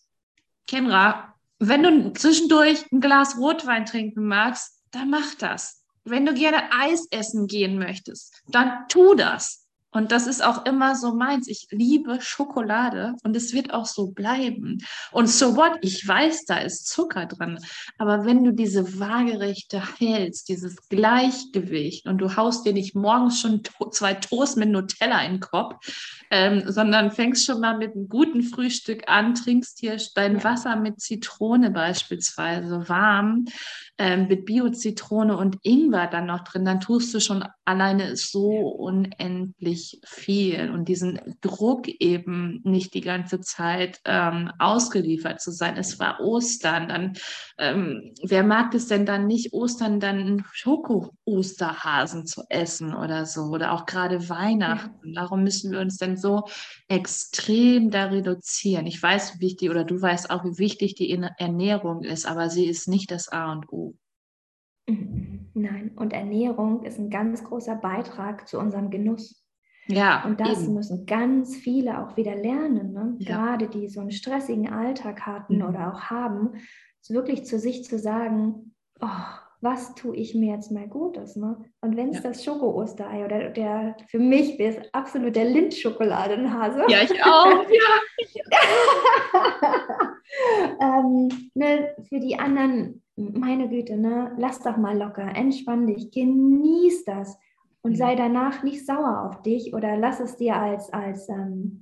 Kenra, wenn du zwischendurch ein Glas Rotwein trinken magst, dann mach das. Wenn du gerne Eis essen gehen möchtest, dann tu das. Und das ist auch immer so meins. Ich liebe Schokolade und es wird auch so bleiben. Und so what? Ich weiß, da ist Zucker drin. Aber wenn du diese Waagerechte hältst, dieses Gleichgewicht und du haust dir nicht morgens schon to zwei Toast mit Nutella in den Kopf, ähm, sondern fängst schon mal mit einem guten Frühstück an, trinkst hier dein Wasser mit Zitrone beispielsweise warm, ähm, mit Bio-Zitrone und Ingwer dann noch drin, dann tust du schon alleine so unendlich viel und diesen Druck eben nicht die ganze Zeit ähm, ausgeliefert zu sein. Es war Ostern, dann ähm, wer mag es denn dann nicht Ostern dann Schoko-Osterhasen zu essen oder so oder auch gerade Weihnachten? Ja. Warum müssen wir uns denn so extrem da reduzieren? Ich weiß, wie wichtig oder du weißt auch, wie wichtig die Ernährung ist, aber sie ist nicht das A und O. Nein, und Ernährung ist ein ganz großer Beitrag zu unserem Genuss. Ja. Und das eben. müssen ganz viele auch wieder lernen, ne? ja. gerade die so einen stressigen Alltag hatten mhm. oder auch haben, wirklich zu sich zu sagen, oh, was tue ich mir jetzt mal Gutes? Ne? Und wenn es ja. das Schoko-Osterei oder der für mich ist absolut der Lindschokoladenhase. Ja, ich auch. [LAUGHS] ja, ich auch. [LAUGHS] ähm, ne, für die anderen meine Güte, ne, lass doch mal locker, entspann dich, genieß das und sei danach nicht sauer auf dich oder lass es dir als, als ähm,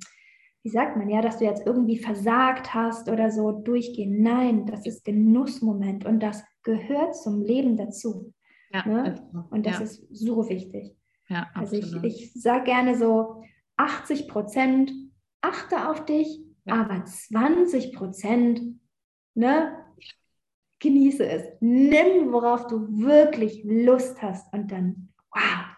wie sagt man, ja, dass du jetzt irgendwie versagt hast oder so durchgehen. Nein, das ist Genussmoment und das gehört zum Leben dazu. Ja, ne? Und das ja. ist so wichtig. Ja, also ich, ich sage gerne so, 80 Prozent achte auf dich, aber 20 Prozent ne, genieße es. Nimm, worauf du wirklich Lust hast und dann, wow.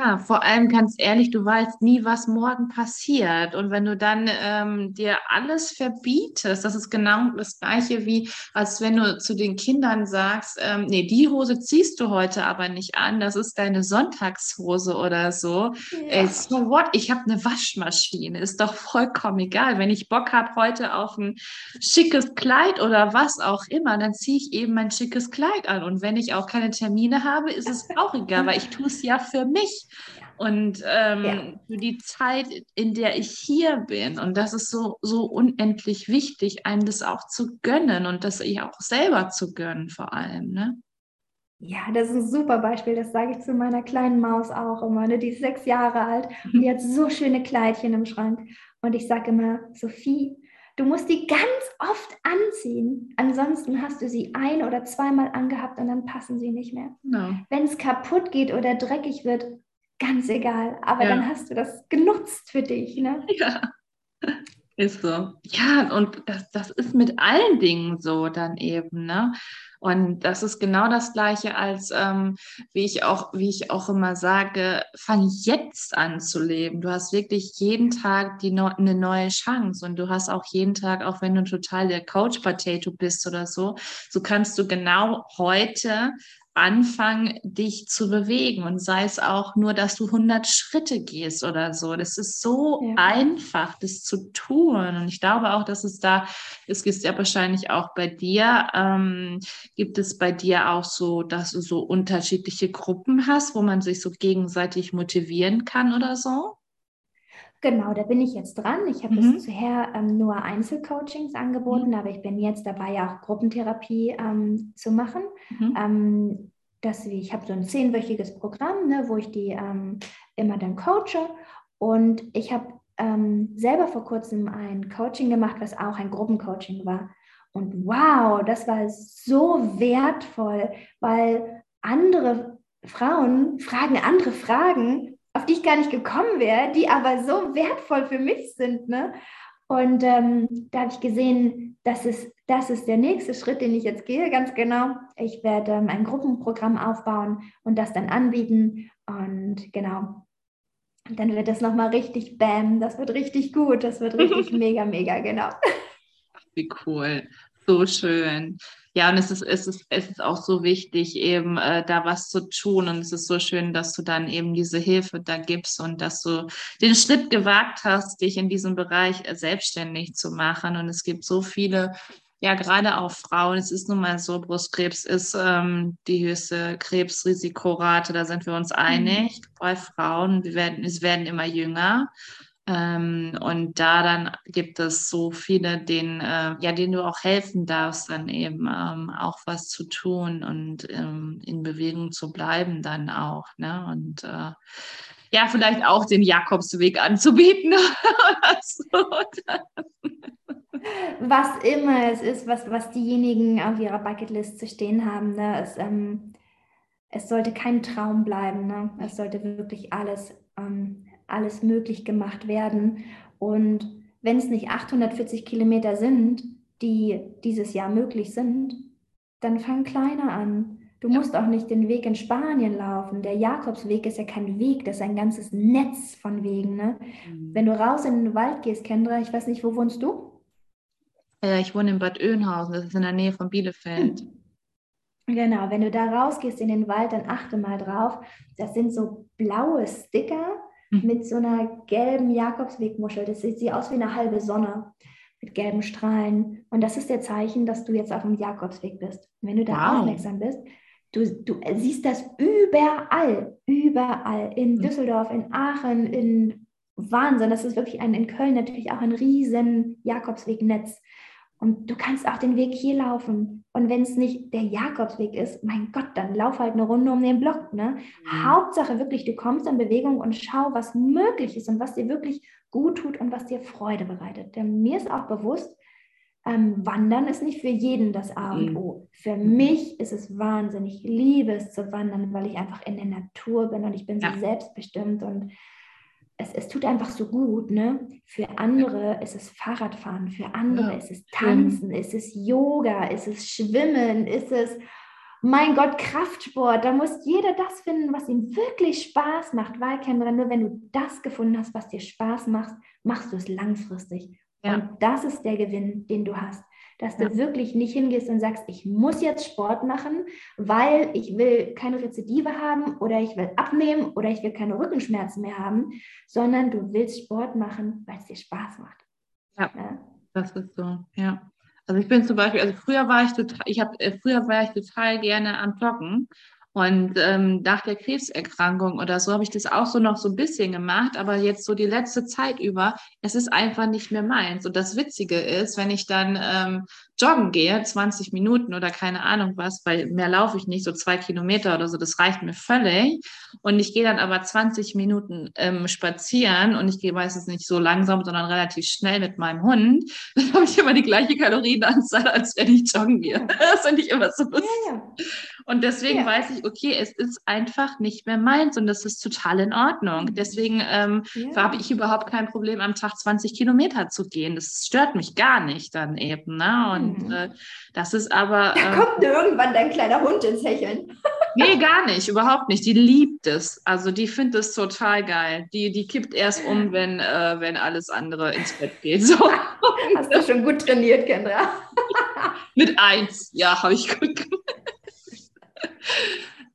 Ja, vor allem ganz ehrlich, du weißt nie, was morgen passiert. Und wenn du dann ähm, dir alles verbietest, das ist genau das Gleiche wie, als wenn du zu den Kindern sagst, ähm, nee, die Hose ziehst du heute aber nicht an, das ist deine Sonntagshose oder so. Ja. Ey, so what? Ich habe eine Waschmaschine, ist doch vollkommen egal. Wenn ich Bock habe heute auf ein schickes Kleid oder was auch immer, dann ziehe ich eben mein schickes Kleid an. Und wenn ich auch keine Termine habe, ist es auch egal, weil ich tue es ja für mich und ähm, ja. für die Zeit, in der ich hier bin. Und das ist so, so unendlich wichtig, einem das auch zu gönnen und das ich auch selber zu gönnen vor allem. Ne? Ja, das ist ein super Beispiel. Das sage ich zu meiner kleinen Maus auch immer. Ne? Die ist sechs Jahre alt und die hat so schöne Kleidchen im Schrank. Und ich sage immer, Sophie, du musst die ganz oft anziehen. Ansonsten hast du sie ein- oder zweimal angehabt und dann passen sie nicht mehr. No. Wenn es kaputt geht oder dreckig wird, ganz egal. Aber ja. dann hast du das genutzt für dich. Ne? Ja, [LAUGHS] ist so. Ja, und das, das ist mit allen Dingen so dann eben. Ne? Und das ist genau das Gleiche, als ähm, wie ich auch, wie ich auch immer sage, fang jetzt an zu leben. Du hast wirklich jeden Tag die no eine neue Chance und du hast auch jeden Tag, auch wenn du total der Coach Potato bist oder so, so kannst du genau heute anfangen, dich zu bewegen und sei es auch nur, dass du 100 Schritte gehst oder so. Das ist so ja. einfach, das zu tun. Und ich glaube auch, dass es da, es gibt ja wahrscheinlich auch bei dir, ähm, gibt es bei dir auch so, dass du so unterschiedliche Gruppen hast, wo man sich so gegenseitig motivieren kann oder so? Genau, da bin ich jetzt dran. Ich habe mhm. bisher ähm, nur Einzelcoachings angeboten, mhm. aber ich bin jetzt dabei, auch Gruppentherapie ähm, zu machen. Mhm. Ähm, das, ich habe so ein zehnwöchiges Programm, ne, wo ich die ähm, immer dann coache. Und ich habe ähm, selber vor kurzem ein Coaching gemacht, was auch ein Gruppencoaching war. Und wow, das war so wertvoll, weil andere Frauen fragen andere Fragen auf die ich gar nicht gekommen wäre, die aber so wertvoll für mich sind. Ne? Und ähm, da habe ich gesehen, das ist, das ist der nächste Schritt, den ich jetzt gehe, ganz genau. Ich werde ähm, ein Gruppenprogramm aufbauen und das dann anbieten. Und genau, dann wird das nochmal richtig Bam, das wird richtig gut, das wird richtig [LAUGHS] mega, mega, genau. Wie cool, so schön. Ja, und es ist, es ist, es ist auch so wichtig, eben äh, da was zu tun. Und es ist so schön, dass du dann eben diese Hilfe da gibst und dass du den Schritt gewagt hast, dich in diesem Bereich äh, selbstständig zu machen. Und es gibt so viele ja, gerade auch Frauen, es ist nun mal so, Brustkrebs ist ähm, die höchste Krebsrisikorate, da sind wir uns mhm. einig. Mhm. Bei Frauen, wir werden, es werden immer jünger. Ähm, und da dann gibt es so viele, denen, äh, ja, denen du auch helfen darfst, dann eben ähm, auch was zu tun und ähm, in Bewegung zu bleiben dann auch. Ne? Und äh, ja, vielleicht auch den Jakobsweg anzubieten. [LAUGHS] Was immer es ist, was, was diejenigen auf ihrer Bucketlist zu stehen haben, ne? es, ähm, es sollte kein Traum bleiben. Ne? Es sollte wirklich alles ähm, alles möglich gemacht werden. Und wenn es nicht 840 Kilometer sind, die dieses Jahr möglich sind, dann fang kleiner an. Du musst auch nicht den Weg in Spanien laufen. Der Jakobsweg ist ja kein Weg, das ist ein ganzes Netz von Wegen. Ne? Mhm. Wenn du raus in den Wald gehst, Kendra, ich weiß nicht, wo wohnst du? Äh, ich wohne in Bad Oeynhausen, das ist in der Nähe von Bielefeld. [LAUGHS] Genau, wenn du da rausgehst in den Wald, dann achte mal drauf. Das sind so blaue Sticker. Mit so einer gelben Jakobswegmuschel. Das sieht sie aus wie eine halbe Sonne mit gelben Strahlen. Und das ist der Zeichen, dass du jetzt auf dem Jakobsweg bist. Wenn du da wow. aufmerksam bist, du, du siehst das überall, überall. In mhm. Düsseldorf, in Aachen, in Wahnsinn. Das ist wirklich ein, in Köln natürlich auch ein riesen Jakobswegnetz. Und du kannst auch den Weg hier laufen. Und wenn es nicht der Jakobsweg ist, mein Gott, dann lauf halt eine Runde um den Block. Ne? Mhm. Hauptsache wirklich, du kommst in Bewegung und schau, was möglich ist und was dir wirklich gut tut und was dir Freude bereitet. Denn mir ist auch bewusst, ähm, Wandern ist nicht für jeden das A und mhm. O. Für mhm. mich ist es Wahnsinn. Ich liebe es zu wandern, weil ich einfach in der Natur bin und ich bin ja. so selbstbestimmt und es, es tut einfach so gut. Ne? Für andere ist es Fahrradfahren, für andere ja. ist es Tanzen, ist es Yoga, ist es Schwimmen, ist es mein Gott, Kraftsport, da muss jeder das finden, was ihm wirklich Spaß macht, weil, Kendra, nur wenn du das gefunden hast, was dir Spaß macht, machst du es langfristig. Ja. Und das ist der Gewinn, den du hast. Dass ja. du wirklich nicht hingehst und sagst, ich muss jetzt Sport machen, weil ich will keine Rezidive haben oder ich will abnehmen oder ich will keine Rückenschmerzen mehr haben, sondern du willst Sport machen, weil es dir Spaß macht. Ja, ja, das ist so, ja. Also ich bin zum Beispiel, also früher war ich total, ich habe, äh, früher war ich total gerne am Joggen und ähm, nach der Krebserkrankung oder so habe ich das auch so noch so ein bisschen gemacht, aber jetzt so die letzte Zeit über, es ist einfach nicht mehr meins. Und das Witzige ist, wenn ich dann ähm, joggen gehe, 20 Minuten oder keine Ahnung was, weil mehr laufe ich nicht, so zwei Kilometer oder so, das reicht mir völlig. Und ich gehe dann aber 20 Minuten ähm, spazieren und ich gehe meistens nicht so langsam, sondern relativ schnell mit meinem Hund. [LAUGHS] Dann habe ich immer die gleiche Kalorienanzahl, als wenn ich joggen gehe. [LAUGHS] Das finde ich immer so lustig. Ja, ja. Und deswegen ja. weiß ich, okay, es ist einfach nicht mehr meins und das ist total in Ordnung. Mhm. Deswegen ähm, habe ich überhaupt kein Problem, am Tag 20 Kilometer zu gehen. Das stört mich gar nicht dann eben. Ne? Und und mhm. äh, das ist aber. Da äh, kommt irgendwann dein kleiner Hund ins Hecheln. [LAUGHS] nee, gar nicht, überhaupt nicht. Die liebt es. Also die findet es total geil. Die, die kippt erst um, wenn, äh, wenn alles andere ins Bett geht. [LAUGHS] So. Hast du schon gut trainiert, Kendra? [LAUGHS] Mit eins, ja, habe ich gut gemacht.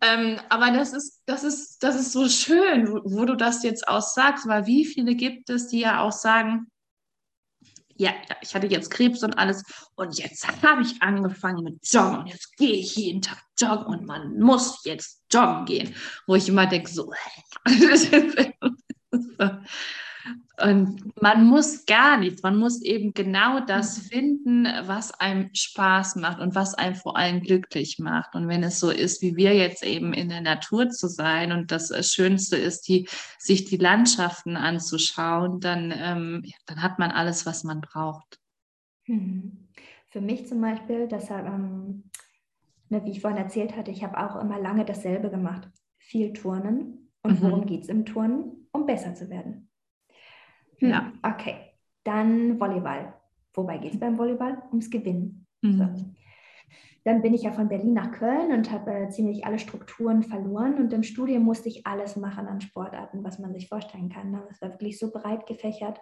Ähm, aber das ist, das ist, das ist so schön, wo, wo, du das jetzt auch sagst, weil wie viele gibt es, die ja auch sagen, ja, ich hatte jetzt Krebs und alles. Und jetzt habe ich angefangen mit Joggen. Und jetzt gehe ich jeden Tag joggen. Und man muss jetzt joggen gehen, wo ich immer denke, so, [LAUGHS] Und man muss gar nichts, man muss eben genau das mhm. finden, was einem Spaß macht und was einem vor allem glücklich macht. Und wenn es so ist, wie wir jetzt eben in der Natur zu sein und das Schönste ist, die, sich die Landschaften anzuschauen, dann, ähm, dann hat man alles, was man braucht. Mhm. Für mich zum Beispiel, deshalb, ähm, ne, wie ich vorhin erzählt hatte, ich habe auch immer lange dasselbe gemacht. Viel Turnen. Und mhm. worum geht es im Turnen? Um besser zu werden. Hm, ja. Okay, dann Volleyball. Wobei geht es beim Volleyball? Ums Gewinnen. Mhm. So. Dann bin ich ja von Berlin nach Köln und habe äh, ziemlich alle Strukturen verloren. Und im Studium musste ich alles machen an Sportarten, was man sich vorstellen kann. Ne? Das war wirklich so breit gefächert.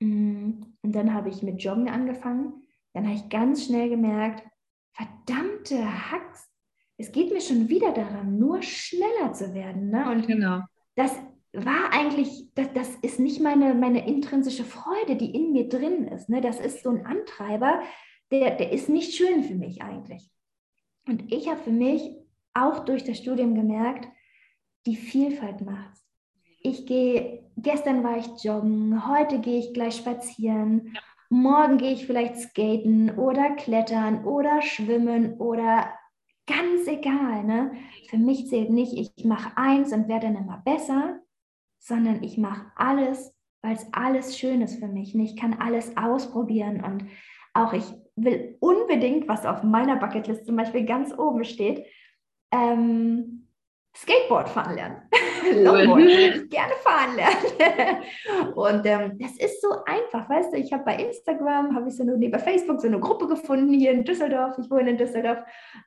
Mm, und dann habe ich mit Joggen angefangen. Dann habe ich ganz schnell gemerkt, verdammte Hacks, es geht mir schon wieder daran, nur schneller zu werden. Ne? Und genau. das war eigentlich, das, das ist nicht meine, meine intrinsische Freude, die in mir drin ist. Ne? Das ist so ein Antreiber, der, der ist nicht schön für mich eigentlich. Und ich habe für mich auch durch das Studium gemerkt, die Vielfalt macht's. Ich gehe, gestern war ich joggen, heute gehe ich gleich spazieren, morgen gehe ich vielleicht skaten oder klettern oder schwimmen oder ganz egal. Ne? Für mich zählt nicht, ich mache eins und werde dann immer besser, sondern ich mache alles, weil es alles schön ist für mich. Und ich kann alles ausprobieren und auch ich will unbedingt, was auf meiner Bucketlist zum Beispiel ganz oben steht, ähm, Skateboard fahren lernen. [LAUGHS] Longboard ich gerne fahren lernen. [LAUGHS] und ähm, das ist so einfach, weißt du, ich habe bei Instagram, habe ich so eine, bei Facebook so eine Gruppe gefunden hier in Düsseldorf, ich wohne in Düsseldorf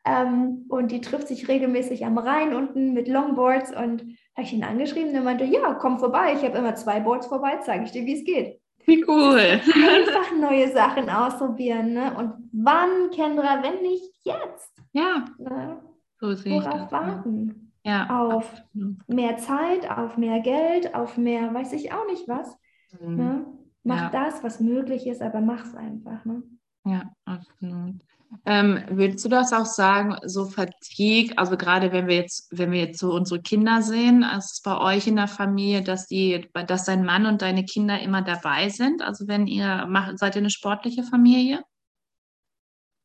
ähm, und die trifft sich regelmäßig am Rhein unten mit Longboards und habe ich ihn angeschrieben und meinte, ja, komm vorbei, ich habe immer zwei Boards vorbei, zeige ich dir, wie es geht. Wie cool. [LAUGHS] Einfach neue Sachen ausprobieren. Ne? Und wann, Kendra, wenn nicht jetzt? Ja. Ne? So sehe Worauf ich das. warten? Ja. Auf absolut. mehr Zeit, auf mehr Geld, auf mehr, weiß ich auch nicht was. Mhm. Ne? Mach ja. das, was möglich ist, aber mach es einfach. Ne? Ja, absolut. Ähm, willst du das auch sagen, so Fatigue, also gerade wenn wir jetzt, wenn wir jetzt so unsere Kinder sehen, ist es bei euch in der Familie, dass die, dass dein Mann und deine Kinder immer dabei sind? Also wenn ihr macht, seid ihr eine sportliche Familie?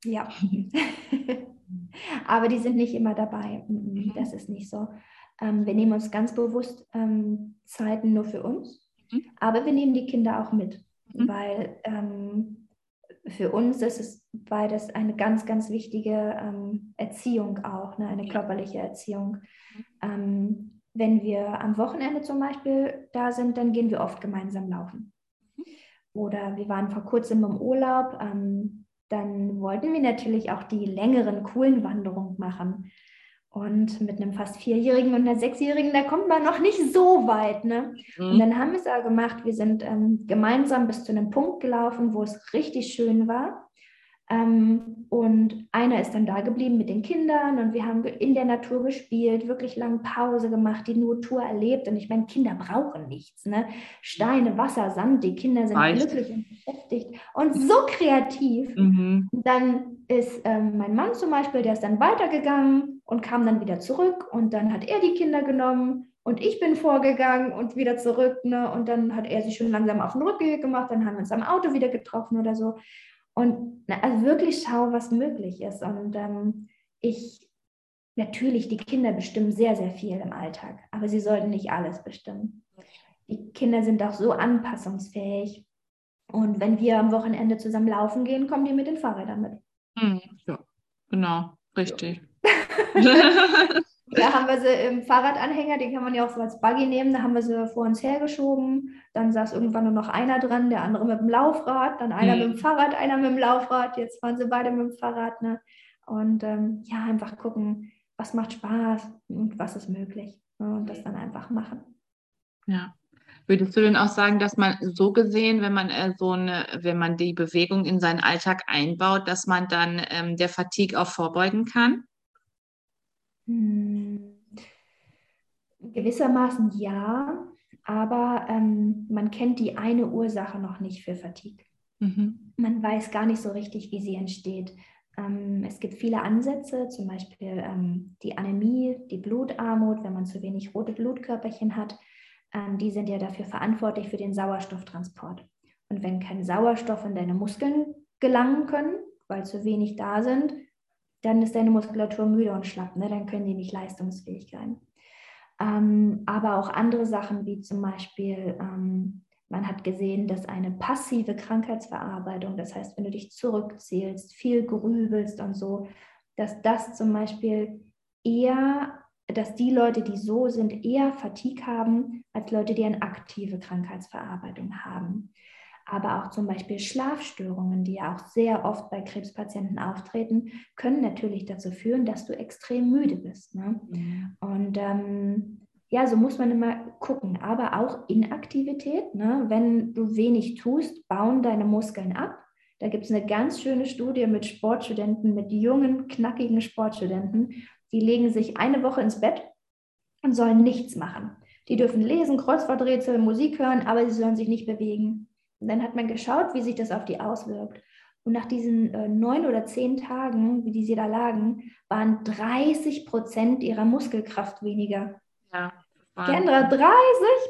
Ja. [LAUGHS] Aber die sind nicht immer dabei. Mhm. Das ist nicht so. Ähm, wir nehmen uns ganz bewusst ähm, Zeiten nur für uns, mhm. aber wir nehmen die Kinder auch mit, mhm. weil ähm, für uns ist es beides eine ganz, ganz wichtige ähm, Erziehung auch, ne? eine körperliche Erziehung. Ähm, wenn wir am Wochenende zum Beispiel da sind, dann gehen wir oft gemeinsam laufen. Oder wir waren vor kurzem im Urlaub. Ähm, dann wollten wir natürlich auch die längeren, coolen Wanderungen machen. Und mit einem fast Vierjährigen und einer Sechsjährigen, da kommt man noch nicht so weit. Ne? Mhm. Und dann haben wir es auch gemacht. Wir sind ähm, gemeinsam bis zu einem Punkt gelaufen, wo es richtig schön war. Ähm, und einer ist dann da geblieben mit den Kindern und wir haben in der Natur gespielt, wirklich lange Pause gemacht, die Natur erlebt. Und ich meine, Kinder brauchen nichts. Ne? Steine, Wasser, Sand, die Kinder sind Reicht. glücklich und beschäftigt und so kreativ. Mhm. Dann ist ähm, mein Mann zum Beispiel, der ist dann weitergegangen und kam dann wieder zurück und dann hat er die Kinder genommen und ich bin vorgegangen und wieder zurück. Ne? Und dann hat er sich schon langsam auf den Rückweg gemacht, dann haben wir uns am Auto wieder getroffen oder so. Und also wirklich schau, was möglich ist. Und ähm, ich, natürlich, die Kinder bestimmen sehr, sehr viel im Alltag, aber sie sollten nicht alles bestimmen. Die Kinder sind auch so anpassungsfähig. Und wenn wir am Wochenende zusammen laufen gehen, kommen die mit den Fahrrädern mit. Hm, ja, genau, richtig. Ja. [LAUGHS] [LAUGHS] Da haben wir sie im Fahrradanhänger, den kann man ja auch so als Buggy nehmen, da haben wir sie vor uns hergeschoben. Dann saß irgendwann nur noch einer dran, der andere mit dem Laufrad, dann einer mhm. mit dem Fahrrad, einer mit dem Laufrad. Jetzt fahren sie beide mit dem Fahrrad. Ne? Und ähm, ja, einfach gucken, was macht Spaß und was ist möglich. Ne? Und das dann einfach machen. Ja. Würdest du denn auch sagen, dass man so gesehen, wenn man äh, so eine, wenn man die Bewegung in seinen Alltag einbaut, dass man dann ähm, der Fatigue auch vorbeugen kann? Hm, gewissermaßen ja, aber ähm, man kennt die eine Ursache noch nicht für Fatigue. Mhm. Man weiß gar nicht so richtig, wie sie entsteht. Ähm, es gibt viele Ansätze, zum Beispiel ähm, die Anämie, die Blutarmut, wenn man zu wenig rote Blutkörperchen hat. Ähm, die sind ja dafür verantwortlich für den Sauerstofftransport. Und wenn kein Sauerstoff in deine Muskeln gelangen können, weil zu wenig da sind, dann ist deine Muskulatur müde und schlapp, ne? dann können die nicht leistungsfähig sein. Ähm, aber auch andere Sachen wie zum Beispiel, ähm, man hat gesehen, dass eine passive Krankheitsverarbeitung, das heißt, wenn du dich zurückzählst, viel grübelst und so, dass das zum Beispiel eher, dass die Leute, die so sind, eher Fatigue haben, als Leute, die eine aktive Krankheitsverarbeitung haben aber auch zum Beispiel Schlafstörungen, die ja auch sehr oft bei Krebspatienten auftreten, können natürlich dazu führen, dass du extrem müde bist. Ne? Mhm. Und ähm, ja, so muss man immer gucken, aber auch Inaktivität. Ne? Wenn du wenig tust, bauen deine Muskeln ab. Da gibt es eine ganz schöne Studie mit Sportstudenten, mit jungen, knackigen Sportstudenten. Die legen sich eine Woche ins Bett und sollen nichts machen. Die dürfen lesen, Kreuzworträtsel, Musik hören, aber sie sollen sich nicht bewegen. Und dann hat man geschaut, wie sich das auf die auswirkt. Und nach diesen äh, neun oder zehn Tagen, wie die sie da lagen, waren 30 Prozent ihrer Muskelkraft weniger. Ja. Kendra, 30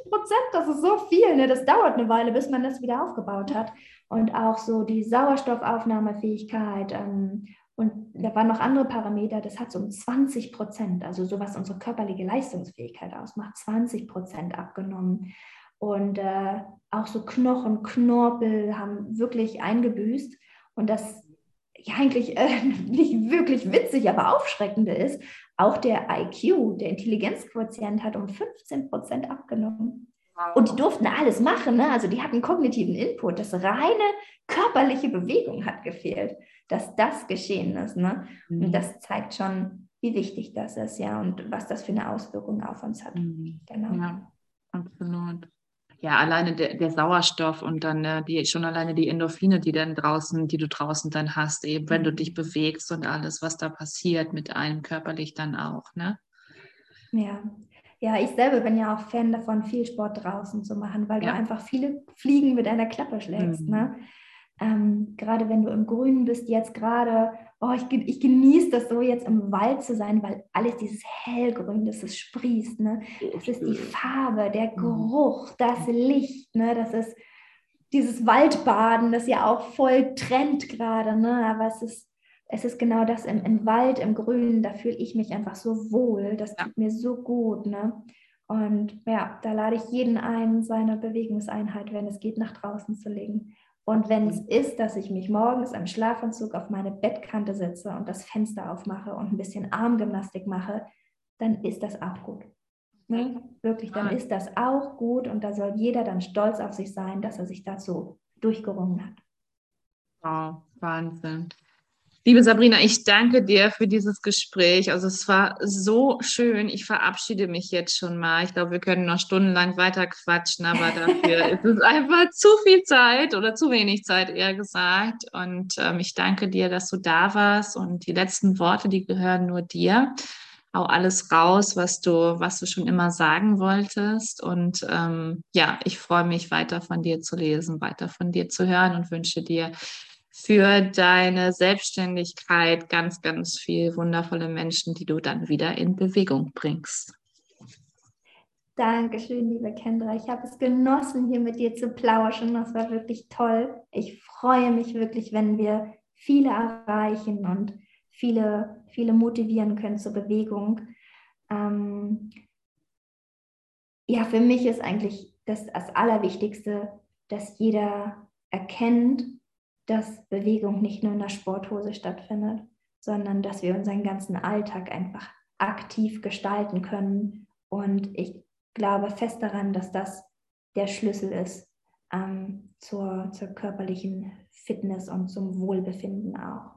Prozent, das ist so viel. Ne? Das dauert eine Weile, bis man das wieder aufgebaut hat. Und auch so die Sauerstoffaufnahmefähigkeit. Ähm, und da waren noch andere Parameter, das hat so um 20 Prozent, also so was unsere körperliche Leistungsfähigkeit ausmacht, 20 Prozent abgenommen. Und äh, auch so Knochen, Knorpel haben wirklich eingebüßt. Und das ja eigentlich äh, [LAUGHS] nicht wirklich witzig, aber aufschreckende ist, auch der IQ, der Intelligenzquotient, hat um 15 Prozent abgenommen. Und die durften alles machen, ne? also die hatten kognitiven Input. Das reine körperliche Bewegung hat gefehlt, dass das geschehen ist. Ne? Mhm. Und das zeigt schon, wie wichtig das ist, ja, und was das für eine Auswirkung auf uns hat. Mhm. Genau. Ja, absolut ja, alleine der, der Sauerstoff und dann äh, die, schon alleine die Endorphine, die dann draußen, die du draußen dann hast, eben wenn du dich bewegst und alles, was da passiert mit einem körperlich dann auch, ne? Ja. Ja, ich selber bin ja auch Fan davon, viel Sport draußen zu machen, weil ja. du einfach viele Fliegen mit einer Klappe schlägst. Mhm. Ne? Ähm, gerade wenn du im Grünen bist, jetzt gerade, oh, ich, ich genieße das so, jetzt im Wald zu sein, weil alles dieses Hellgrün, das es sprießt, ne? das ist die Farbe, der mhm. Geruch, das Licht, ne? das ist dieses Waldbaden, das ja auch voll trennt gerade, ne? aber es ist, es ist genau das im, im Wald, im Grünen, da fühle ich mich einfach so wohl, das tut mir so gut. Ne? Und ja, da lade ich jeden ein, seine Bewegungseinheit, wenn es geht, nach draußen zu legen. Und wenn es ist, dass ich mich morgens im Schlafanzug auf meine Bettkante setze und das Fenster aufmache und ein bisschen Armgymnastik mache, dann ist das auch gut. Ne? Wirklich, dann ist das auch gut und da soll jeder dann stolz auf sich sein, dass er sich dazu durchgerungen hat. Wow. Wahnsinn. Liebe Sabrina, ich danke dir für dieses Gespräch. Also es war so schön. Ich verabschiede mich jetzt schon mal. Ich glaube, wir können noch stundenlang weiter quatschen, aber dafür [LAUGHS] ist es einfach zu viel Zeit oder zu wenig Zeit, eher gesagt. Und ähm, ich danke dir, dass du da warst. Und die letzten Worte, die gehören nur dir. Hau alles raus, was du, was du schon immer sagen wolltest. Und ähm, ja, ich freue mich weiter von dir zu lesen, weiter von dir zu hören und wünsche dir für deine Selbstständigkeit ganz, ganz viel wundervolle Menschen, die du dann wieder in Bewegung bringst. Dankeschön, liebe Kendra. Ich habe es genossen, hier mit dir zu plauschen. Das war wirklich toll. Ich freue mich wirklich, wenn wir viele erreichen und viele, viele motivieren können zur Bewegung. Ähm ja, für mich ist eigentlich das, das Allerwichtigste, dass jeder erkennt, dass Bewegung nicht nur in der Sporthose stattfindet, sondern dass wir unseren ganzen Alltag einfach aktiv gestalten können. Und ich glaube fest daran, dass das der Schlüssel ist ähm, zur, zur körperlichen Fitness und zum Wohlbefinden auch.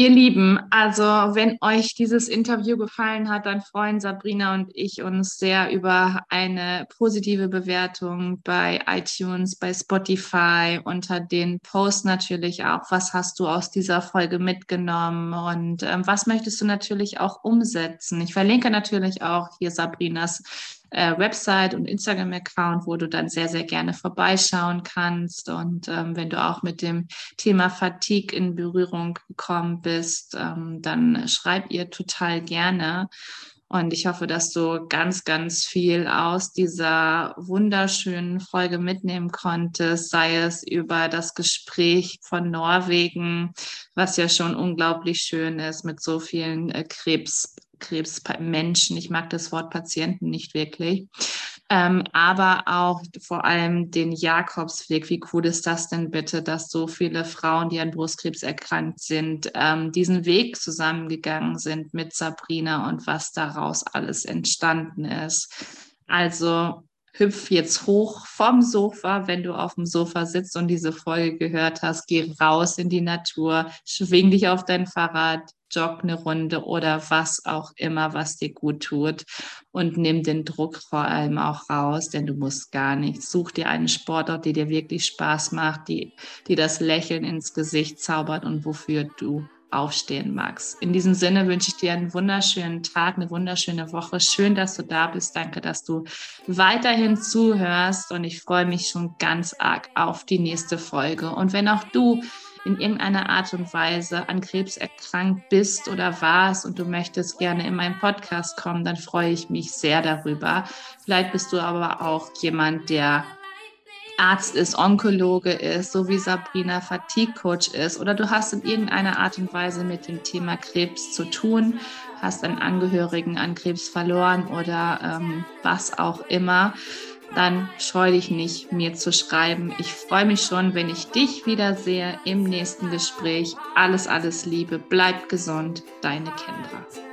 Ihr Lieben, also wenn euch dieses Interview gefallen hat, dann freuen Sabrina und ich uns sehr über eine positive Bewertung bei iTunes, bei Spotify, unter den Posts natürlich auch. Was hast du aus dieser Folge mitgenommen und ähm, was möchtest du natürlich auch umsetzen? Ich verlinke natürlich auch hier Sabrinas äh, Website und Instagram-Account, wo du dann sehr, sehr gerne vorbeischauen kannst. Und ähm, wenn du auch mit dem Thema Fatigue in Berührung gekommen bist, ähm, dann schreib ihr total gerne. Und ich hoffe, dass du ganz, ganz viel aus dieser wunderschönen Folge mitnehmen konntest, sei es über das Gespräch von Norwegen, was ja schon unglaublich schön ist mit so vielen äh, Krebs Krebsmenschen. Ich mag das Wort Patienten nicht wirklich. Ähm, aber auch vor allem den Jakobsweg. Wie cool ist das denn bitte, dass so viele Frauen, die an Brustkrebs erkrankt sind, ähm, diesen Weg zusammengegangen sind mit Sabrina und was daraus alles entstanden ist. Also hüpf jetzt hoch vom Sofa, wenn du auf dem Sofa sitzt und diese Folge gehört hast. Geh raus in die Natur, schwing dich auf dein Fahrrad, jogg eine Runde oder was auch immer, was dir gut tut. Und nimm den Druck vor allem auch raus, denn du musst gar nichts. Such dir einen Sportort, die dir wirklich Spaß macht, die, die das Lächeln ins Gesicht zaubert und wofür du aufstehen magst. In diesem Sinne wünsche ich dir einen wunderschönen Tag, eine wunderschöne Woche. Schön, dass du da bist. Danke, dass du weiterhin zuhörst und ich freue mich schon ganz arg auf die nächste Folge. Und wenn auch du in irgendeiner Art und Weise an Krebs erkrankt bist oder warst und du möchtest gerne in meinen Podcast kommen, dann freue ich mich sehr darüber. Vielleicht bist du aber auch jemand, der Arzt ist, Onkologe ist, so wie Sabrina Fatigue Coach ist oder du hast in irgendeiner Art und Weise mit dem Thema Krebs zu tun, hast einen Angehörigen an Krebs verloren oder ähm, was auch immer dann scheu dich nicht, mir zu schreiben. Ich freue mich schon, wenn ich dich wiedersehe im nächsten Gespräch. Alles, alles Liebe, bleib gesund, deine Kendra.